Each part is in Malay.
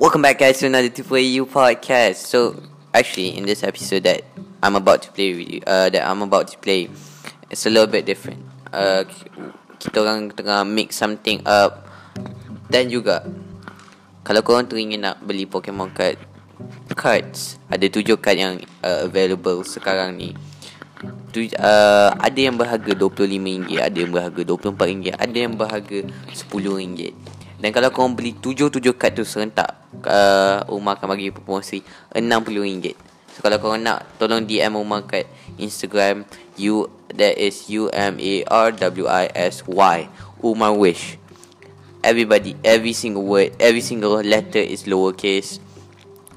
Welcome back, guys, to another To Play You podcast. So, actually, in this episode that I'm about to play with you, uh, that I'm about to play, it's a little bit different. Uh, kita orang tengah mix something up dan juga kalau korang teringin nak beli Pokemon card cards, ada tujuh card yang uh, available sekarang ni. Tu, uh, ada yang berharga RM25, ada yang berharga RM24, ada yang berharga RM10. Dan kalau korang beli tujuh-tujuh kad tu serentak uh, Umar akan bagi promosi RM60 So kalau korang nak Tolong DM Umar kat Instagram U That is U-M-A-R-W-I-S-Y Umar Wish. Everybody Every single word Every single letter is lowercase.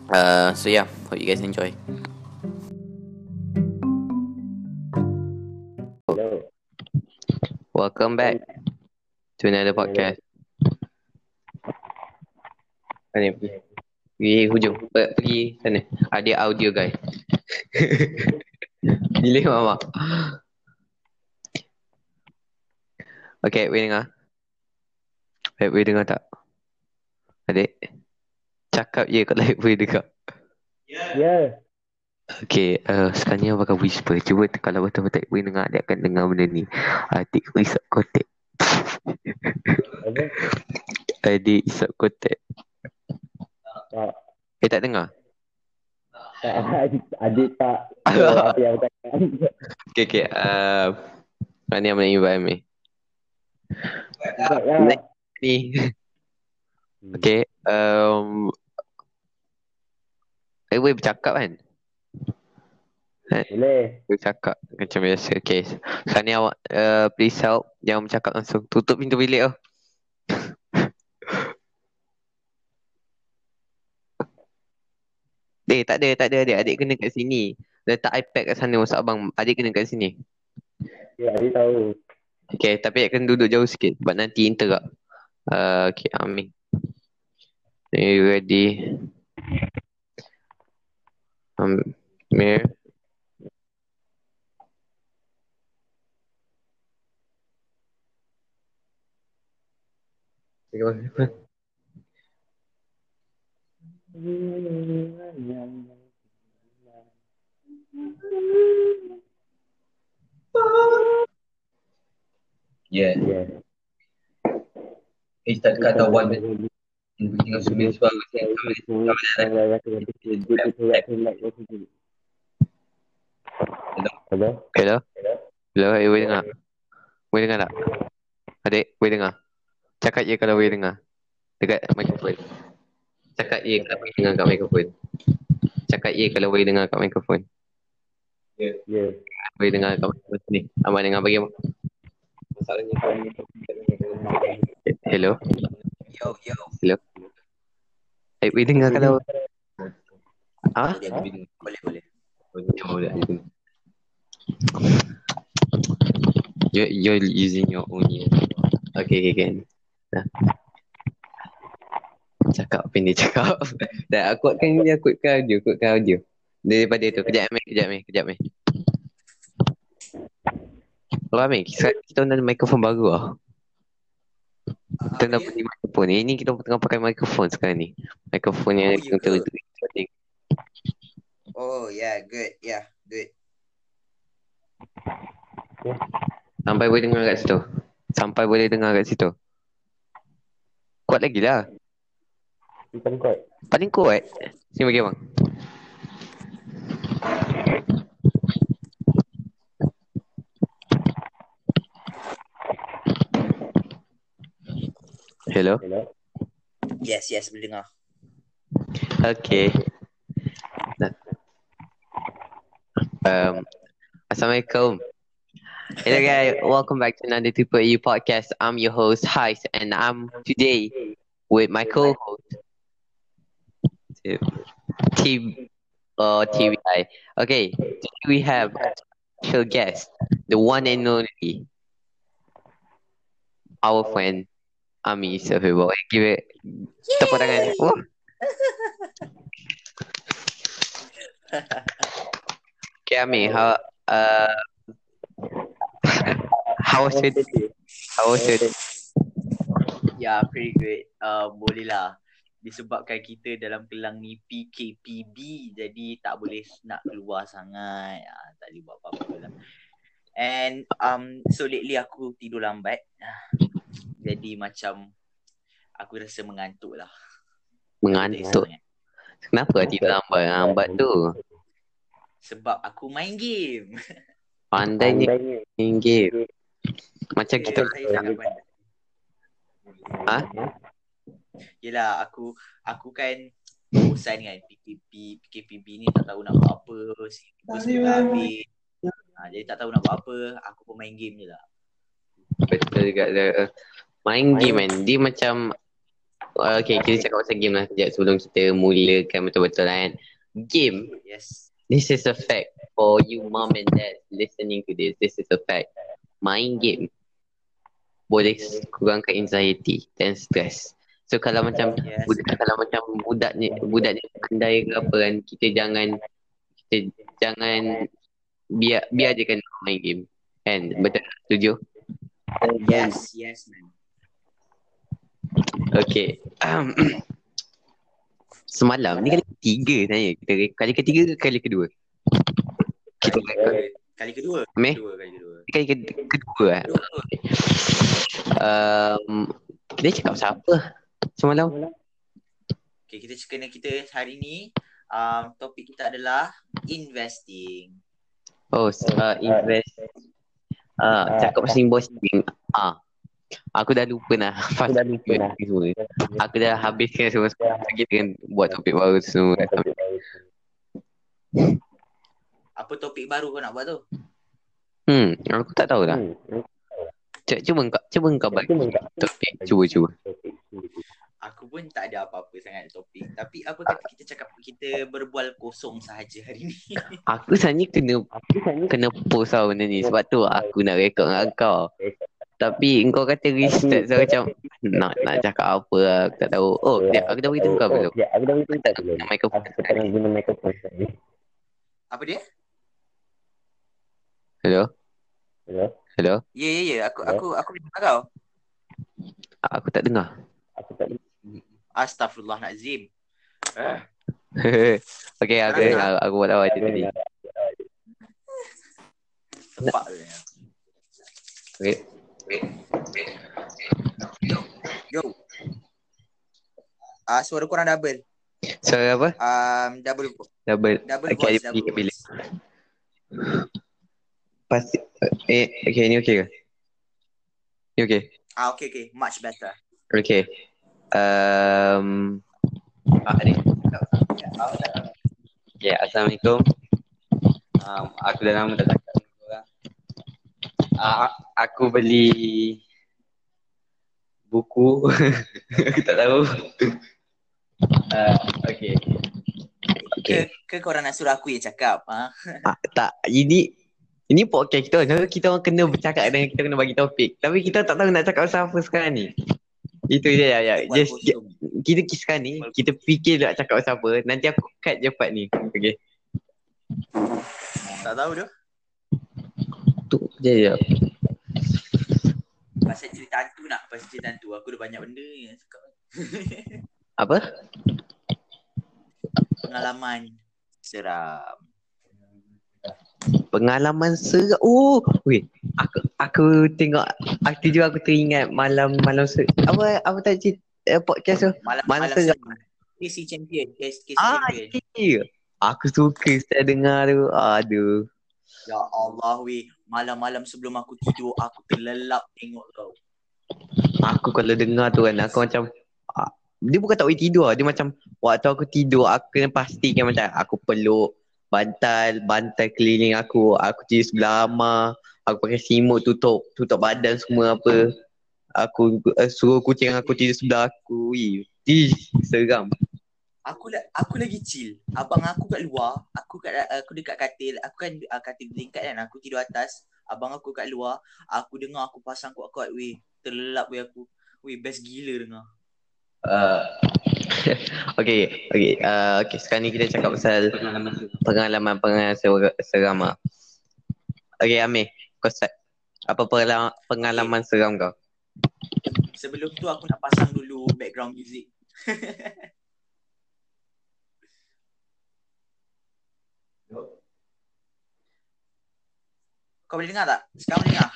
Uh, So yeah Hope you guys enjoy. Hello. Welcome back To another podcast Mana pergi? Pergi hujung. Per- pergi sana. Ada audio guys. Pilih mama. Okay, boleh dengar? Baik, boleh dengar tak? Adik? Cakap je kalau boleh dengar. Ya. Okay, uh, sekarang ni pakai whisper. Cuba kalau betul-betul boleh dengar, dia akan dengar benda ni. Adik isap kotek. Apa? Adik isap kotek. Tak. Eh, tak dengar? Tak. Adik tak. Apa yang cakap. Okay, okay. Uh, mana yang ni? Tak ya. Ni. Okay. Um, eh, boleh bercakap kan? Boleh. Bercakap macam biasa. Okay. Sekarang ni awak uh, please help. Jangan bercakap langsung. Tutup pintu bilik oh. Eh, tak ada, tak ada adik. Adik kena kat sini. Letak iPad kat sana maksud abang. Adik kena kat sini. Ya, adik tahu. Okay, tapi adik kena duduk jauh sikit. Sebab nanti interrupt. Uh, okay, Amin. Are you ready? Um, Mir. Yeah. Ya. Eh, tak kata one minute. Tengok sumber suara. Hello? Hello? Hello, eh, boleh dengar? Boleh dengar tak? Adik, boleh dengar? Cakap je kalau boleh dengar. Dekat mikrofon. Cakap je kalau boleh dengar kat mikrofon. Cakap je kalau boleh dengar kat mikrofon. Ya. Boleh dengar kat mikrofon ni. Abang dengar bagi apa? Masalahnya kau Hello? Yo, yo. Hello? Eh, boleh dengar kalau... Ha? Boleh, boleh. Boleh, boleh. Boleh. You're, you're using your own ear. Okay, okay, okay. Dah. Cakap apa yang dia cakap. Dah, aku akan dia akutkan audio, akutkan audio. Daripada tu, kejap Amir, kejap Amir, kejap Amir. Oh Amir, kita, kita nak ada mikrofon baru lah. Kita nak beli mikrofon ni. Ini kita tengah pakai mikrofon sekarang ni. Mikrofon yang Oh, kita good. Oh, yeah, good. Yeah, good. Sampai boleh dengar kat situ. Sampai boleh dengar kat situ. Kuat lagi lah. Bukan kuat. Paling kuat. Sini bagi abang. Hello. Hello? Yes, yes, boleh dengar. Okay. Um, Assalamualaikum. Hello guys, welcome back to another Super EU podcast. I'm your host, Heis, and I'm today with my co-host, T or TVI. Okay, today we have a special guest, the one and only, our friend, Ami Sahibah. Give it tepuk tangan. Wah. Okay, Ami, how uh how was your how was your Yeah, pretty great. Uh, boleh lah. Disebabkan kita dalam kelang ni PKPB jadi tak boleh nak keluar sangat. Ah, tak boleh buat apa-apa lah. And um so lately aku tidur lambat. Jadi macam aku rasa mengantuk lah. Mengantuk. Kenapa tidur lambat lambat tu? Sebab aku main game. Pandainya Pandainya. main game. Macam kita Saya sangat pandai. Ha? Yelah aku aku kan bosan kan PKP PKPB ni tak tahu nak buat apa. Tiba sudah habis. Ha, jadi tak tahu nak buat apa, aku pun main game je lah. betul juga uh, main game kan dia macam uh, okay kita cakap pasal game lah sekejap sebelum kita mulakan betul-betul kan. Game Yes. This is a fact for you mom and dad listening to this. This is a fact. Main game boleh kurangkan anxiety dan stress. So kalau macam Yes. budak kalau macam budak ni budak ni pandai ke apa kan kita jangan kita jangan biar biar je kan main game. Kan? Betul setuju? Yes, yes man. Okay. Um, semalam ni kali ketiga saya kita kali ketiga ke kali kedua? Kita Kali kedua. Meh? Kedua kali kedua. kali ke- kedua eh. Um, kita cakap pasal apa semalam? Okay, kita kena kita hari ni um, topik kita adalah investing. Oh, uh, invest. Uh, cakap pasal investing. Ah, aku dah lupa lah. Aku dah lupa lah. Semua. Aku dah habiskan semua. Kita kan buat topik baru semua. Apa topik baru kau nak buat tu? Hmm, aku tak tahulah. Hmm. Cuba, cuba kau, cuba kau bagi topik. Cuba, cuba. Aku pun tak ada apa-apa sangat topik. Tapi apa kata kita cakap kita berbual kosong sahaja hari ni. Aku sebenarnya kena Aku sebenarnya kena post tau benda ni. Sebab tu aku nak rekod dengan kau. Tapi kau kata restart so macam nak nak cakap apa lah. Aku tak tahu. Oh, sekejap. Aku dah beritahu kau belum? Ya, aku dah beritahu kau belum. Nak Aku tengah guna mikrofon sekarang. Apa dia? Hello? Hello? Hello? Ya, ya, ya. Aku aku aku dengar kau. Aku tak dengar. Aku tak Astaghfirullahalazim. okay, aku dengar. Aku buat awal je tadi. Okay. Yo. Ah, suara korang double. Suara apa? Um, double Double. double Okay, voice, dia double pergi ke bilik. voice. Pasti. Eh, okay, ni okay ke? Ni okay? Ah, okay, okay. Much better. Okay. Um, ah, ni. Ya, Assalamualaikum. Um, aku dah lama tak cakap dengan korang. Ah, aku beli buku. aku tak tahu. Uh, okay. Okay. Ke, ke korang nak suruh aku yang cakap? Ha? Ah, tak, ini ini podcast kita. Kita orang kena bercakap dan kita kena bagi topik. Tapi kita tak tahu nak cakap pasal apa sekarang ni. Itu je ya. ya. Just kita sekarang ni kita fikir nak cakap pasal apa. Nanti aku cut je part ni. Okay. Tak tahu tu. Tu je je. Pasal cerita hantu nak. Pasal cerita hantu. Aku dah banyak benda yang cakap. Apa? Pengalaman seram. Pengalaman seram. Oh, wait. Aku aku tengok aktif juga aku teringat malam malam ser apa apa tadi cerita eh, podcast tu? Malam, Malam malam seram. seram. KC champion. KC, Ah, champion. ya. Aku suka saya dengar tu. Aduh. Ya Allah weh. Malam-malam sebelum aku tidur, aku terlelap tengok kau. Aku kalau dengar tu kan aku macam ah, dia bukan tak boleh tidur dia macam waktu aku tidur aku kena pastikan macam aku peluk bantal bantal keliling aku aku tidur sebelah Amar aku pakai simut tutup tutup badan semua apa aku uh, suruh kucing aku tidur sebelah aku ih seram Aku la- aku lagi chill. Abang aku kat luar, aku kat aku dekat katil, aku kan uh, katil bertingkat kan, aku tidur atas. Abang aku kat luar, aku dengar aku pasang kuat-kuat weh. Terlelap weh aku. Weh best gila dengar. Uh, Okay, okay, uh, okay. Sekarang ni kita cakap pasal pengalaman pengalaman ser- seram. Okay, Amir, kau start. Apa pengalaman, pengalaman seram kau? Sebelum tu aku nak pasang dulu background music. Kau boleh dengar tak? Sekarang boleh dengar?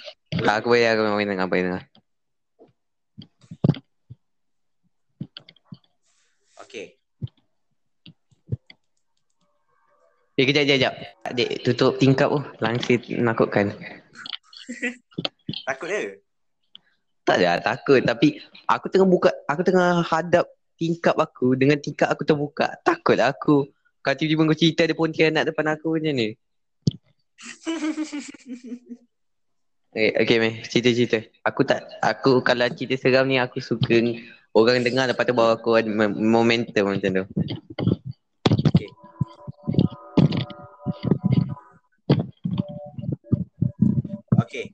Ah, aku boleh aku boleh dengar, boleh dengar. Okay. Eh, kejap, kejap, kejap. Adik, tutup tingkap tu. Langsir menakutkan. Takut dia? Tak ada takut. Tapi aku tengah buka, aku tengah hadap tingkap aku dengan tingkap aku terbuka. Takut aku. Kalau tiba-tiba kau cerita ada pontianak depan aku macam ni. Okay, okay meh. Cerita-cerita. Aku tak, aku kalau cerita seram ni aku suka orang dengar lepas tu bawa aku momentum macam tu. Okay. Okay.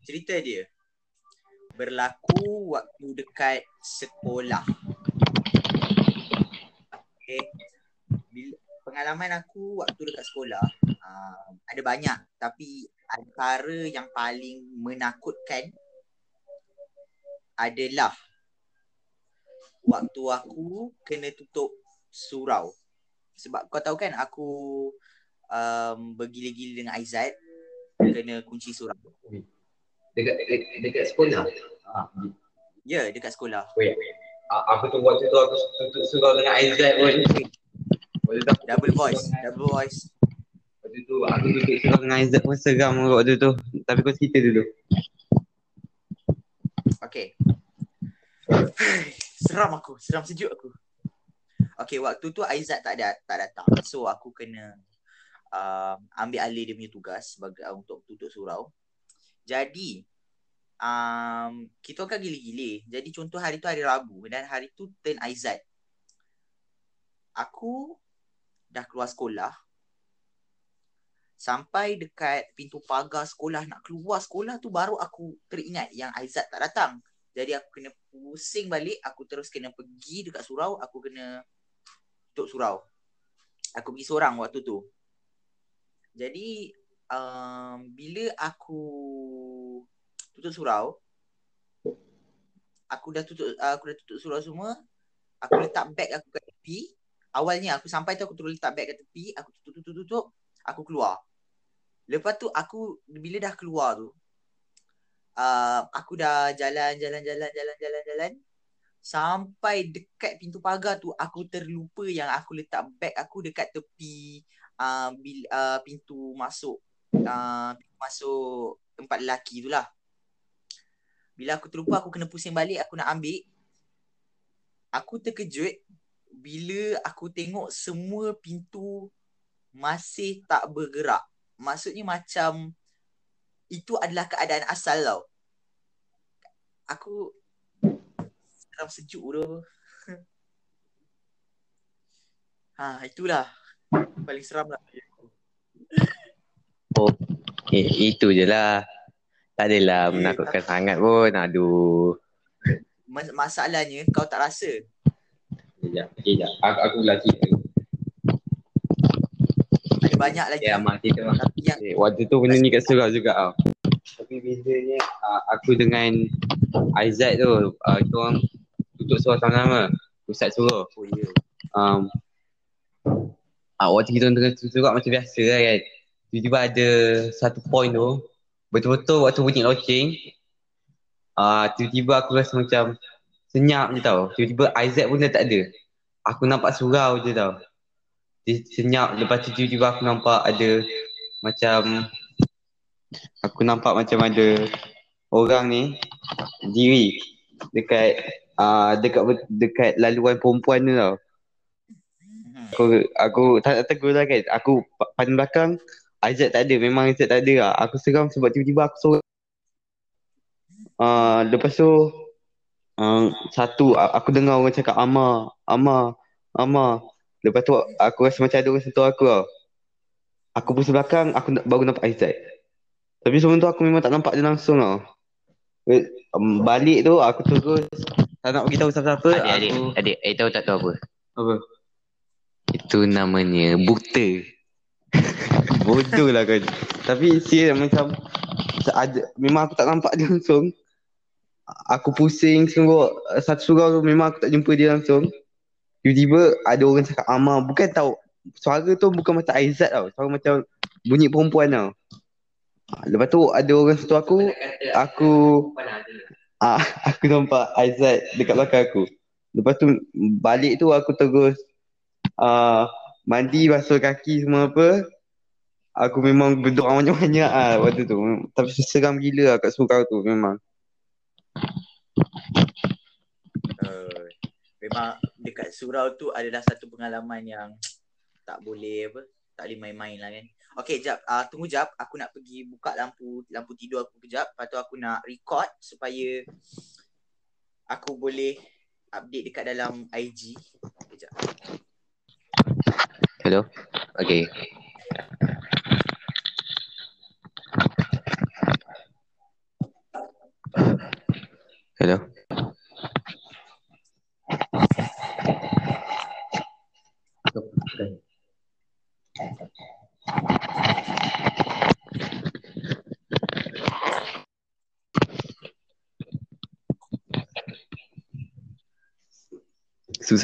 Cerita dia. Berlaku waktu dekat sekolah. Okay. Bila, pengalaman aku waktu dekat sekolah uh, ada banyak tapi antara yang paling menakutkan adalah waktu aku kena tutup surau. Sebab kau tahu kan aku um, bergila-gila dengan Aizat kena kunci surau. Dekat dekat, dekat sekolah. Ah, Ya, dekat sekolah. wait. Aku tu waktu tu aku tutup surau dengan Aizat pun. Double voice, double voice. Waktu tu aku tutup surau dengan Aizat pun seram waktu tu. Tapi kau cerita dulu. Okay. Seram aku, seram sejuk aku. Okay, waktu tu Aizat tak ada tak datang. So aku kena um, ambil alih dia punya tugas sebagai uh, untuk tutup surau. Jadi um, kita kan gila-gila. Jadi contoh hari tu hari Rabu dan hari tu turn Aizat. Aku dah keluar sekolah. Sampai dekat pintu pagar sekolah nak keluar sekolah tu baru aku teringat yang Aizat tak datang. Jadi aku kena pusing balik, aku terus kena pergi dekat surau, aku kena tutup surau. Aku pergi seorang waktu tu. Jadi um, bila aku tutup surau, aku dah tutup uh, aku dah tutup surau semua, aku letak beg aku kat tepi. Awalnya aku sampai tu aku terus letak beg kat tepi, aku tutup tutup tutup, aku keluar. Lepas tu aku bila dah keluar tu, uh, aku dah jalan jalan jalan jalan jalan jalan sampai dekat pintu pagar tu aku terlupa yang aku letak beg aku dekat tepi uh, bil, uh, pintu masuk uh, pintu masuk tempat lelaki tu lah. Bila aku terlupa aku kena pusing balik aku nak ambil. Aku terkejut bila aku tengok semua pintu masih tak bergerak. Maksudnya macam itu adalah keadaan asal tau. Aku seram sejuk tu. ha, itulah. Paling seram lah. Eh, itu je lah. Tak adalah Eh, menakutkan sangat pun. Aduh. Mas- masalahnya kau tak rasa. Sekejap, sekejap. Aku, aku cerita. Banyak lagi. Ya, mak mak. Tapi yang Eh, waktu tu benda ni kat surau juga tau. Tapi bezanya uh, aku dengan Aizat tu, uh, kita orang tutup surau sama-sama. Pusat surau. oh ya. Um, uh, waktu kita orang tengah tutup surau macam biasa lah kan. Tiba-tiba ada satu point tu, betul-betul waktu bunyi loceng, uh, tiba-tiba aku rasa macam senyap je tau. Tiba-tiba Aizat pun dah tak ada. Aku nampak surau je tau. Senyap. Lepas tu tiba-tiba aku nampak ada macam aku nampak macam ada orang ni diri dekat uh, dekat dekat laluan perempuan tu tau. Mhm. Aku aku tak tegur lah kan. Aku pa- pandang belakang Aizat tak ada. Memang Aizat tak ada lah. Aku seram sebab tiba-tiba aku sorang. Uh, lepas tu uh, satu aku dengar orang cakap Ama, Ama, Ama. Lepas tu aku rasa macam ada orang sentuh aku tau. Aku pusing belakang, aku baru nampak Aizat. Tapi sebelum tu aku memang tak nampak dia langsung tau. Eh, Um, balik tu aku terus tak nak beritahu siapa-siapa. Adik, adik, aku... adik, adik tahu tak tahu apa? Apa? Itu namanya buta. Bodoh lah kau. Tapi serius macam ada, memang aku tak nampak dia langsung. aku pusing semua satu surau tu memang aku tak jumpa dia langsung. Tiba-tiba ada orang cakap Amar bukan tahu suara tu bukan macam Aizat tau. Suara macam bunyi perempuan tau. Ah, Lepas tu ada orang sentuh aku, aku ah, aku nampak Aizat dekat belakang aku. Lepas tu balik tu aku terus ah, mandi basuh kaki semua apa. Aku memang berdoa banyak-banyak ah waktu tu. Tapi seram gila lah kat surau tu memang. Uh, memang dekat surau tu adalah satu pengalaman yang tak boleh apa, tak boleh main-main lah kan. Okay, jap. Uh, tunggu jap. Aku nak pergi buka lampu lampu tidur aku kejap. Lepas tu aku nak record supaya aku boleh update dekat dalam IG. Kejap. Hello. Okay. Hello. Susah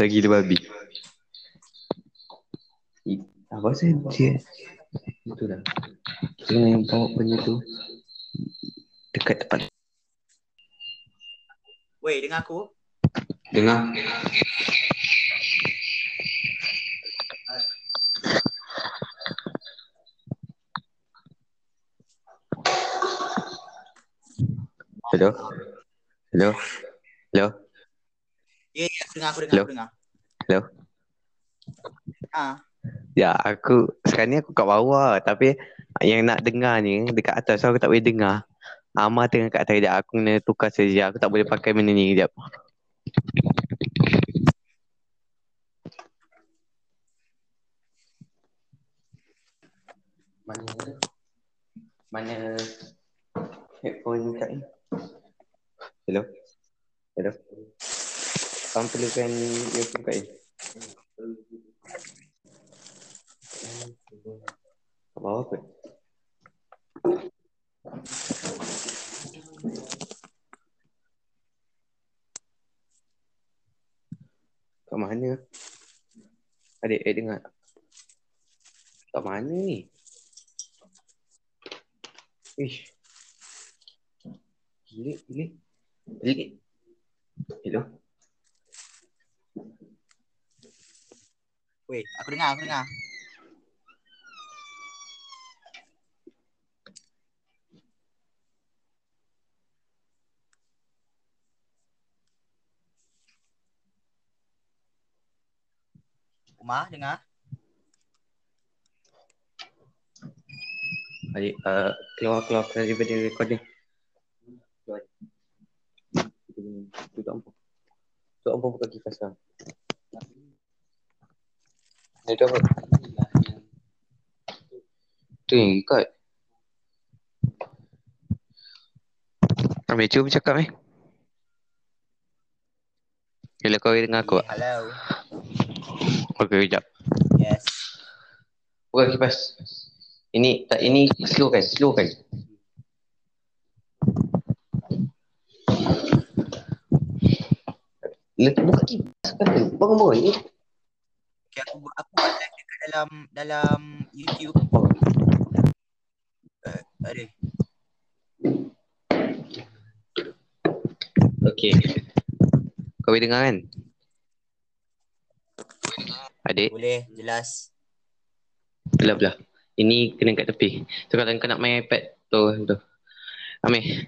gila babi. Apa sih dia? Itu lah. Jangan bawa benda tu dekat tempat Weh, dengar aku? dengar. Hello. Hello. Hello. Ya, ya, aku dengar, aku dengar, Hello? aku dengar. Hello. Ah, Ya, aku sekarang ni aku kat bawah tapi yang nak dengar ni dekat atas so aku tak boleh dengar. Amar tengah kat atas sekejap. Aku kena tukar saja. Aku tak boleh pakai benda ni sekejap. Mana Mana headphone kat ni? Hello? Hello? Kamu perlukan earphone kat ni? Kat bawah kot. Kat mana? Adik, adik dengar. Kat mana ni? Ish. Gila, gila. Gila. Hello? weh, aku dengar, aku dengar. Umar, dengar? Adik, uh, keluar, keluar daripada recording. Keluar. Tutup apa? Tutup apa buka kipas sekarang? Itu apa? Tu yang record. Ambil cuba cakap eh. Bila kau dengar aku. Hello. Okey, kejap. Yes. Buka kipas. Ini tak ini slow kan, slow kan. Letak buka kipas kata. Bangun bangun. Ini Okay, aku bu- aku buat live dekat dalam dalam YouTube. Uh, ada. Okey. Kau boleh dengar kan? Adik, Boleh, jelas. belah belah. Ini kena kat tepi. So kalau kau nak main iPad tu tu. Ambil.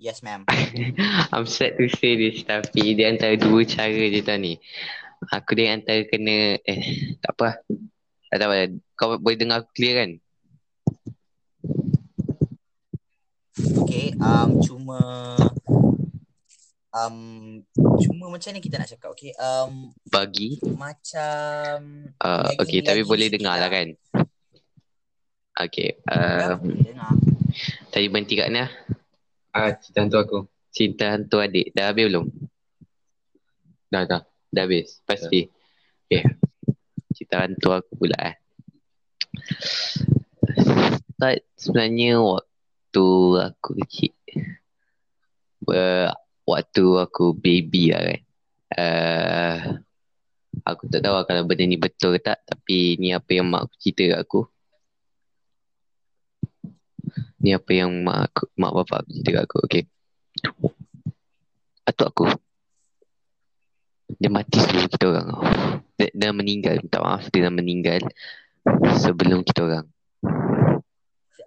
Yes, ma'am. I'm sad to say this tapi dia antara dua cara je tau ni. Aku dia antara kena eh tak apa. lah. Tak tahu lah. Kau boleh dengar aku clear kan? Okay, um, cuma um, cuma macam ni kita nak cakap, okay? Um, Bagi. macam Uh, Lagging- okay tapi lagging boleh dengar lah. lah kan? Okay. ya, Um, boleh dengar. tadi berhenti kat mana? Ah, cinta hantu aku. Cinta hantu adik. Dah habis belum? Dah, dah. Dah habis. Pasti. Okay. Cinta hantu aku pula eh. Start sebenarnya waktu aku kecil. uh, waktu aku baby lah kan. Uh, aku tak tahu kalau benda ni betul ke tak tapi ni apa yang mak aku cerita kat aku. Ni apa yang mak aku, mak bapak aku cerita kat aku. Okay. Atuk aku. Dia mati sebelum kita orang. Dia, dia meninggal. Minta maaf. Dia dah meninggal sebelum kita orang.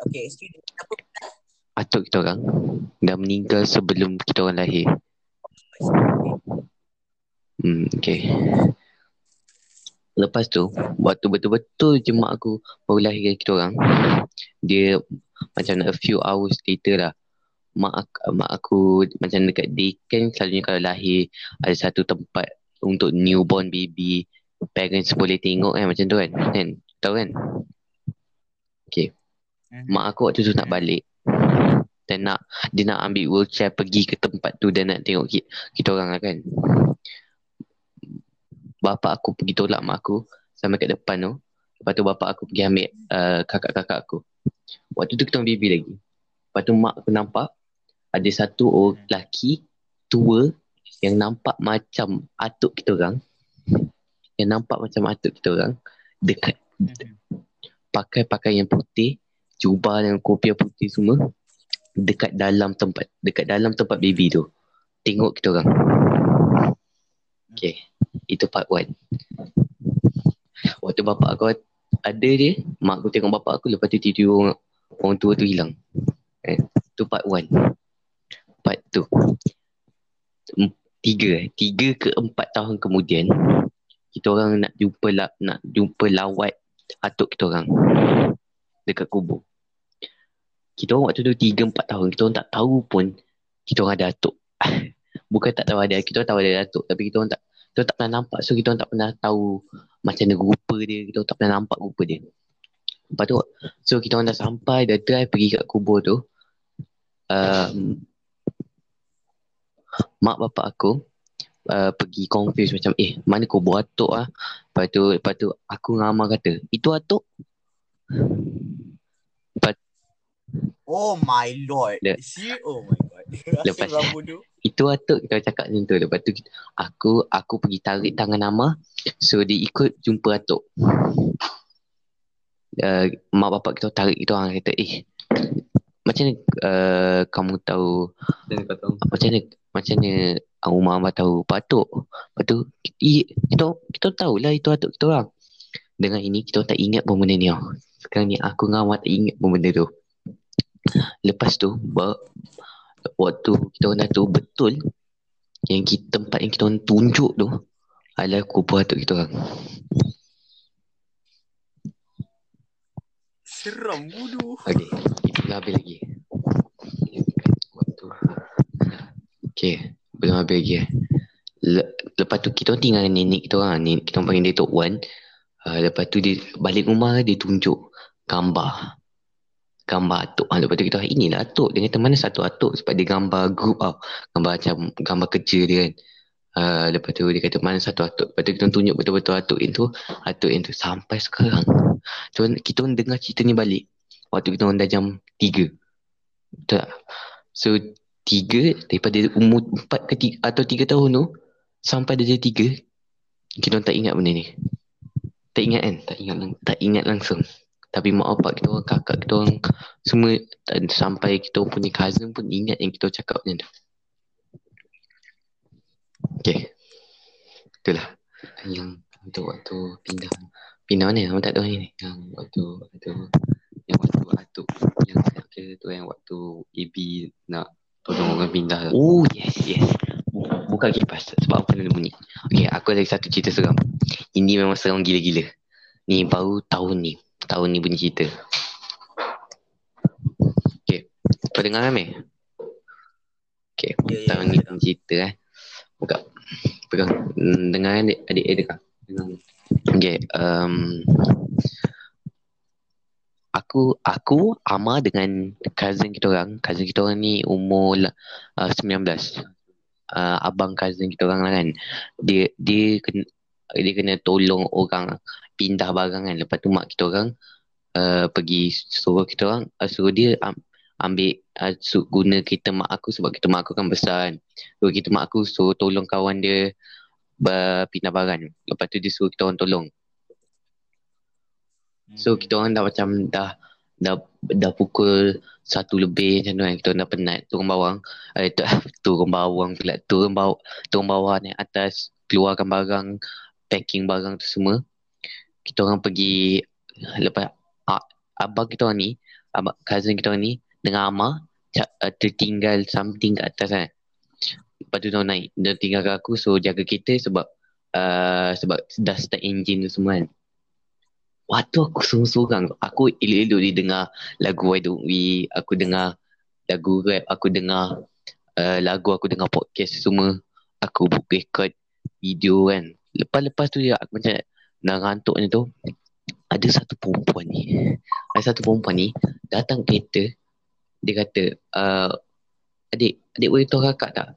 Okay, excuse me. Apa? Atuk kita orang dah meninggal sebelum kita orang lahir. Hmm, okay. Lepas tu, waktu betul-betul je mak aku baru lahirkan kita orang, dia macam a few hours later lah, mak aku, mak aku macam dekat kan selalunya kalau lahir ada satu tempat untuk newborn baby parents boleh tengok kan macam tu kan kan? Tahu kan? Okay. Mhm. mak aku waktu tu nak balik. Dan nak dia nak ambil wheelchair pergi ke tempat tu dan nak tengok kita, kita orang lah kan bapa aku pergi tolak mak aku sampai kat depan tu. Lepas tu bapa aku pergi ambil uh, kakak-kakak aku. Waktu tu kita orang baby lagi. Lepas tu mak aku nampak ada satu orang lelaki tua yang nampak macam atuk kita orang. Yang nampak macam atuk kita orang dekat pakai pakaian putih jubah dengan kopiah putih semua dekat dalam tempat dekat dalam tempat baby tu. Tengok kita orang. Okay itu part one. Waktu bapak aku ada dia mak aku tengok bapak aku lepas tu tiba-tiba orang, orang tua tu hilang. Eh, tu part one. Part two. Tiga. Eh tiga ke empat tahun kemudian kita orang nak jumpa la, nak jumpa lawat atuk kita orang dekat kubur. Kita orang waktu tu tiga empat tahun kita orang tak tahu pun kita orang ada atuk. Bukan tak tahu ada kita orang tahu ada atuk tapi kita orang tak kita tak pernah nampak. So kita tak pernah tahu macam mana rupa dia. Kita tak pernah nampak rupa dia. Lepas tu so kita orang dah sampai dah drive pergi kat kubur tu. Um, mak bapak aku uh, pergi confuse macam eh mana kubur atuk ah? Lepas tu lepas tu aku dengan Amar kata itu atuk Oh my lord. Dia- She, oh my god. Lepas- itu atuk kita cakap macam tu lepas tu kita- aku aku pergi tarik tangan Amar so dia ikut jumpa atuk uh, mak bapak kita tarik kita orang kata eh macam mana uh, kamu tahu Macam mana tahu? macam mana macam mana rumah abah tahu patuk lepas tu i, kita kita tahulah itu atuk kita orang dengan ini kita tak ingat pun benda ni tau. sekarang ni aku dengan tak ingat pun benda tu lepas tu waktu kita orang tu betul yang kita, tempat yang kita orang tunjuk tu adalah kubur atuk kita orang Seram bodoh. Okey, itu belum habis lagi. Waktu. Okey, belum habis lagi. Le- lepas tu kita orang tinggal dengan nenek kita orang. Nenek kita orang panggil dia Tok Wan. Uh, lepas tu dia balik rumah dia tunjuk gambar. Gambar atuk. Ha, lepas tu kita inilah atuk. Dia kata mana satu atuk sebab dia gambar group tau. Gambar macam gambar kerja dia kan. Uh, lepas tu dia kata mana satu atuk. Lepas tu kita tunjuk betul-betul atuk itu. Atuk yang tu sampai sekarang. So, kita dengar cerita ni balik. Waktu kita dah jam 3. Betul tak? So, 3 daripada umur 4 ke 3, atau 3 tahun tu sampai dia jadi 3 kita tak ingat benda ni. Tak ingat kan? Tak ingat tak ingat langsung. Tapi mak bapak kita orang, kakak kita orang semua sampai kita punya cousin pun ingat yang kita cakap macam tu. Okay. Itulah yang untuk waktu pindah pindah mana? Abang tak tahu ni. Yang waktu waktu yang waktu atuk yang kira tu yang waktu AB nak tolong orang pindah tu. Oh yes yes. Bu- Buka kipas sebab apa dia bunyi. Okay aku ada satu cerita seram. Ini memang seram gila-gila. Ni baru tahun ni. Tahun ni bunyi cerita. Okay. Kau dengar kan Meh? Okay. Ya, ya, Tahun ni bunyi cerita eh. Buka. Pegang. Hmm, Dengar adik? Adik eh. Dengar. Okay. Um, aku aku Ama dengan cousin kita orang. Cousin kita orang ni umur uh, 19. Uh, abang cousin kita orang lah kan. Dia dia kena dia kena tolong orang pindah barang kan. Lepas tu mak kita orang uh, pergi suruh kita orang uh, suruh dia am, ambil uh, guna kereta mak aku sebab kereta mak aku kan besar kan. So kereta mak aku so tolong kawan dia uh, pindah barang. Lepas tu dia suruh kita orang tolong. So kita orang dah macam dah dah dah pukul satu lebih macam tu kan kita orang dah penat turun bawang eh tu, turun bawang pula turun bawah turun bawah naik atas keluarkan barang packing barang tu semua. Kita orang pergi lepas abang kita orang ni abang cousin kita orang ni dengan ama tertinggal something kat atas kan. Lepas tu dia naik dia tinggalkan aku so jaga kereta sebab uh, sebab dah start engine tu semua kan. Waktu aku sorang-sorang Aku elok-elok dia dengar Lagu Why Don't We Aku dengar Lagu rap Aku dengar uh, Lagu aku dengar podcast semua. Aku book record Video kan Lepas-lepas tu Aku macam Dah ngantuk ni tu Ada satu perempuan ni Ada satu perempuan ni Datang kereta Dia kata uh, Adik Adik boleh tahu kakak tak?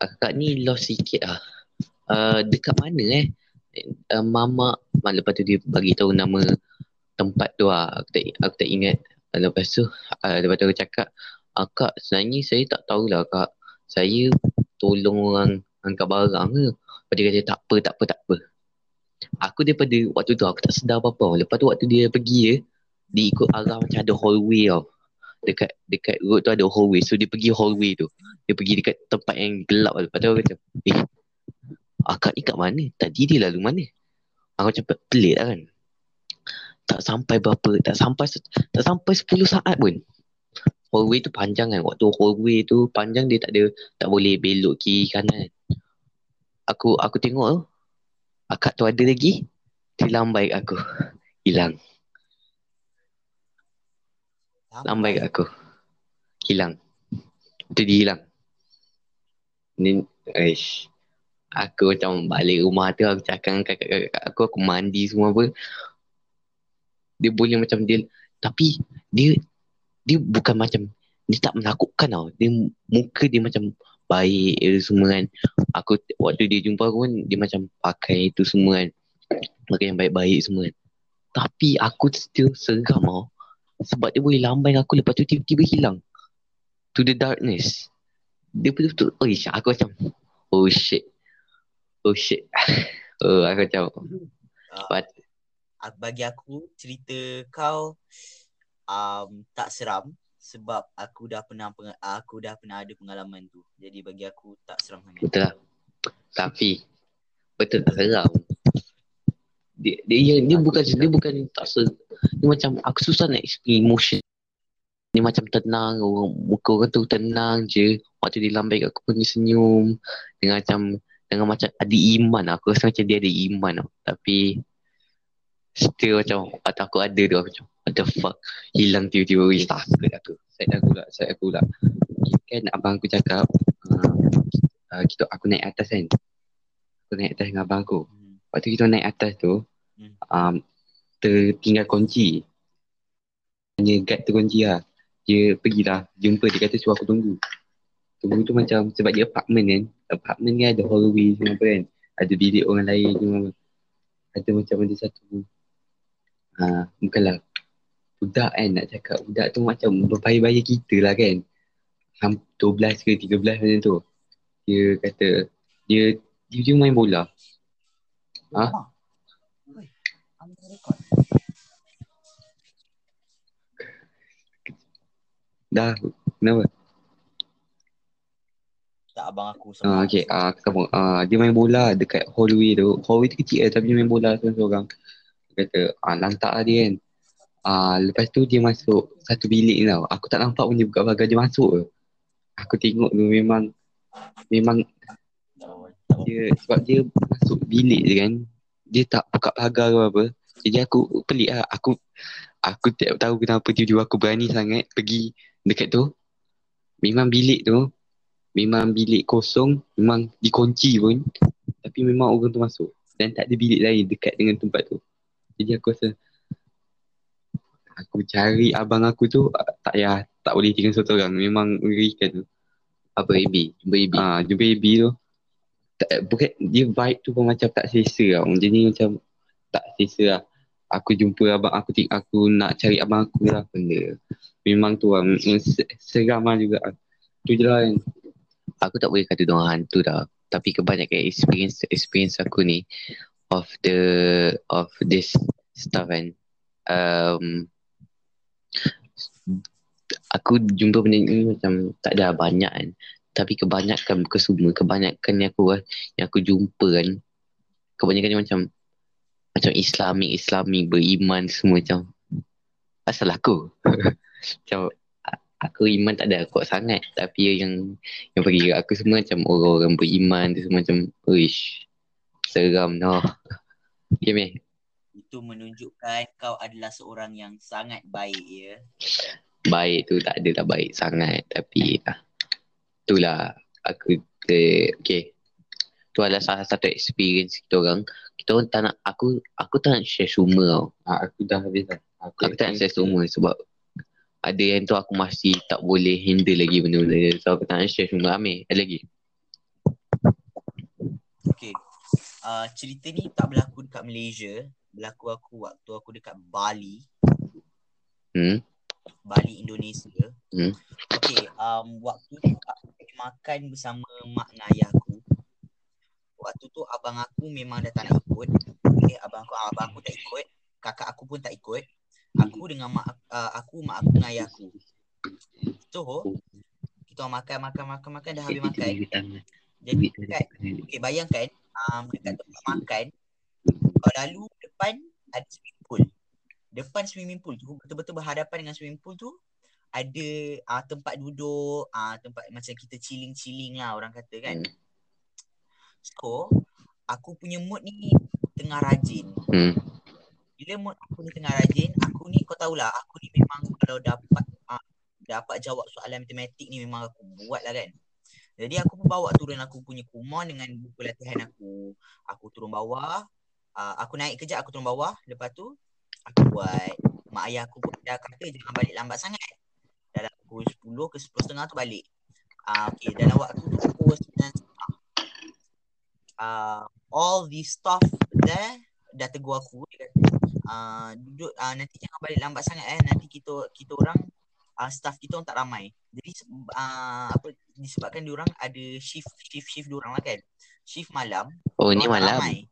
Uh, Kakak ni lost sikit lah. Uh, Dekat mana eh? Uh, Mama uh, Lepas tu dia bagi tahu nama Tempat tu lah. Aku tak, aku tak ingat. Lepas tu uh, Lepas tu aku cakap uh, Kak sebenarnya saya tak tahulah kak. Saya tolong orang Angkat barang ke Lepas dia kata tak apa tak apa tak apa Aku daripada waktu tu aku tak sedar apa-apa Lepas tu waktu dia pergi je Dia ikut arah macam ada hallway tau Dekat dekat road tu ada hallway So dia pergi hallway tu Dia pergi dekat tempat yang gelap Lepas tu aku kata Eh akak ni kat mana? Tadi dia lalu mana? Aku macam pelik lah kan. Tak sampai berapa, tak sampai tak sampai 10 saat pun. Hallway tu panjang kan. Waktu hallway tu panjang dia tak ada tak boleh belok kiri kanan. Aku aku tengok tu. Akak tu ada lagi. Dia lambai kat aku. Hilang. Lambai kat aku. Hilang. Tu dia hilang. Ni, Aish. Aku macam balik rumah tu aku cakap dengan kakak-kakak aku aku mandi semua apa. Dia boleh macam dia tapi dia dia bukan macam dia tak menakutkan tau. Dia muka dia macam baik dia semua kan. Aku waktu dia jumpa aku kan dia macam pakai itu semua kan. Pakai yang baik-baik semua kan. Tapi aku still seram tau. Sebab dia boleh lambai aku lepas tu tiba-tiba hilang. To the darkness. Dia betul-betul, oh aku macam, oh shit oh shit. oh, aku macam Uh, But bagi aku cerita kau um, tak seram sebab aku dah pernah aku dah pernah ada pengalaman tu. Jadi bagi aku tak seram sangat. betul lah. Tapi betul tak seram. Dia dia dia, dia bukan dia bukan tak ser dia macam aku susah nak explain emotion. Dia macam tenang, orang, muka orang tu tenang je. Waktu dia lambai aku pun dia senyum. Dengan macam dengan macam ada iman aku rasa macam dia ada iman tapi still macam atau aku ada tu aku macam what the fuck? Hilang tiba-tiba wis takut aku saya aku pula saya aku pula kan abang aku cakap uh, uh, kita aku naik atas kan? Aku naik atas dengan abang aku. Hmm. waktu kita naik atas tu Hmm. um, tertinggal kunci. Hanya guard tu kunci lah. Dia pergilah jumpa dia kata suruh aku tunggu. Tunggu tu macam sebab dia apartment kan. Apartment kan ada hallway semua apa kan. Ada bilik orang lain semua. Ada macam ada satu. Ha, Bukanlah Budak kan nak cakap Budak tu macam berbahaya-bahaya kita lah kan Ham 12 ke 13 macam tu Dia kata Dia Dia, dia main bola Ha? Dah Kenapa? Tak abang aku Ah, sama. okay, ah, aku sambung. Ah, dia main bola dekat hallway tu. Hallway tu kecil lah tapi dia main bola seorang-seorang. Dia kata, ah, lantak lah dia kan. Ah, lepas tu dia masuk satu bilik tau. Aku tak nampak pun dia buka pagar dia masuk ke. Aku tengok tu memang memang dia sebab dia masuk bilik je kan. Dia tak buka pagar ke apa. Jadi aku pelik lah. Aku aku tak tahu kenapa tiba-tiba aku berani sangat pergi dekat tu. Memang bilik tu memang bilik kosong, memang dikunci pun. Tapi memang orang tu masuk. Dan tak ada bilik lain dekat dengan tempat tu. Jadi aku rasa aku cari abang aku tu ah, tak ya tak boleh tinggal seorang. Memang mengerikan tu. Apa AB? Jumpa AB. Ah, jumpa AB tu. Tak, bukan dia vibe tu pun macam tak selesa tau. Jadi macam tak selesa lah. Aku jumpa abang aku ting- aku nak cari abang aku lah benda. memang tu lah. Se- Seram lah juga. Tu je lah kan. Aku tak boleh kata diorang hantu dah. Tapi kebanyakan experience experience aku ni of the of this stuff kan. Um, aku jumpa benda ni macam tak ada banyak kan. Tapi kebanyakan bukan semua, kebanyakan yang aku yang aku jumpa kan. Kebanyakan macam macam Islamik, Islamik beriman semua macam asal aku. macam aku iman tak ada kuat sangat tapi yang yang kat aku semua macam orang-orang beriman tu semua macam uish seram noh. Okay. Itu menunjukkan kau adalah seorang yang sangat baik ya. Baik tu tak adalah baik sangat tapi ah, itulah aku eh, okay. Tu adalah salah satu experience kita orang. Kita orang tak nak aku aku tak nak share semua tau. Ah, aku dah habis dah. Aku tak nak share semua sebab ada yang tu aku masih tak boleh handle lagi benda-benda dia. So aku tak nak share semua. Amir, ada lagi? Okay. Uh, cerita ni tak berlaku dekat Malaysia. Berlaku aku waktu aku dekat Bali. Hmm? Bali, Indonesia. Hmm. Okay, um, waktu tu aku pergi makan bersama mak dan ayah aku. Waktu tu abang aku memang dah tak nak ikut. Okay, abang aku, abang aku tak ikut. Kakak aku pun tak ikut. Aku dengan mak uh, aku, mak aku dan ayah aku. So, kita makan, makan, makan, makan, dah habis makan. Jadi dekat, okay, bayangkan um, dekat tempat makan, kau lalu depan ada swimming pool. Depan swimming pool tu, betul-betul berhadapan dengan swimming pool tu, ada uh, tempat duduk, uh, tempat macam kita chilling-chilling lah orang kata kan. Hmm. So, aku punya mood ni tengah rajin. Hmm. Bila mood aku ni tengah rajin, aku ni kau tahulah, aku ni memang kalau dapat uh, dapat jawab soalan matematik ni memang aku buat lah kan. Jadi aku pun bawa turun aku punya kumon dengan buku latihan aku. Aku turun bawah, uh, aku naik kejap aku turun bawah, lepas tu aku buat. Mak ayah aku pun dah kata jangan balik lambat sangat. Dalam pukul 10 ke 10.30 tu balik. Uh, okay, dalam waktu tu pukul 9.30. Uh, all the staff there dah tegur aku dia kata uh, duduk uh, nanti jangan balik lambat sangat eh nanti kita kita orang uh, staff kita orang tak ramai. Jadi uh, apa disebabkan diorang ada shift shift shift diorang lah kan. Shift malam. Oh ni malam. ramai.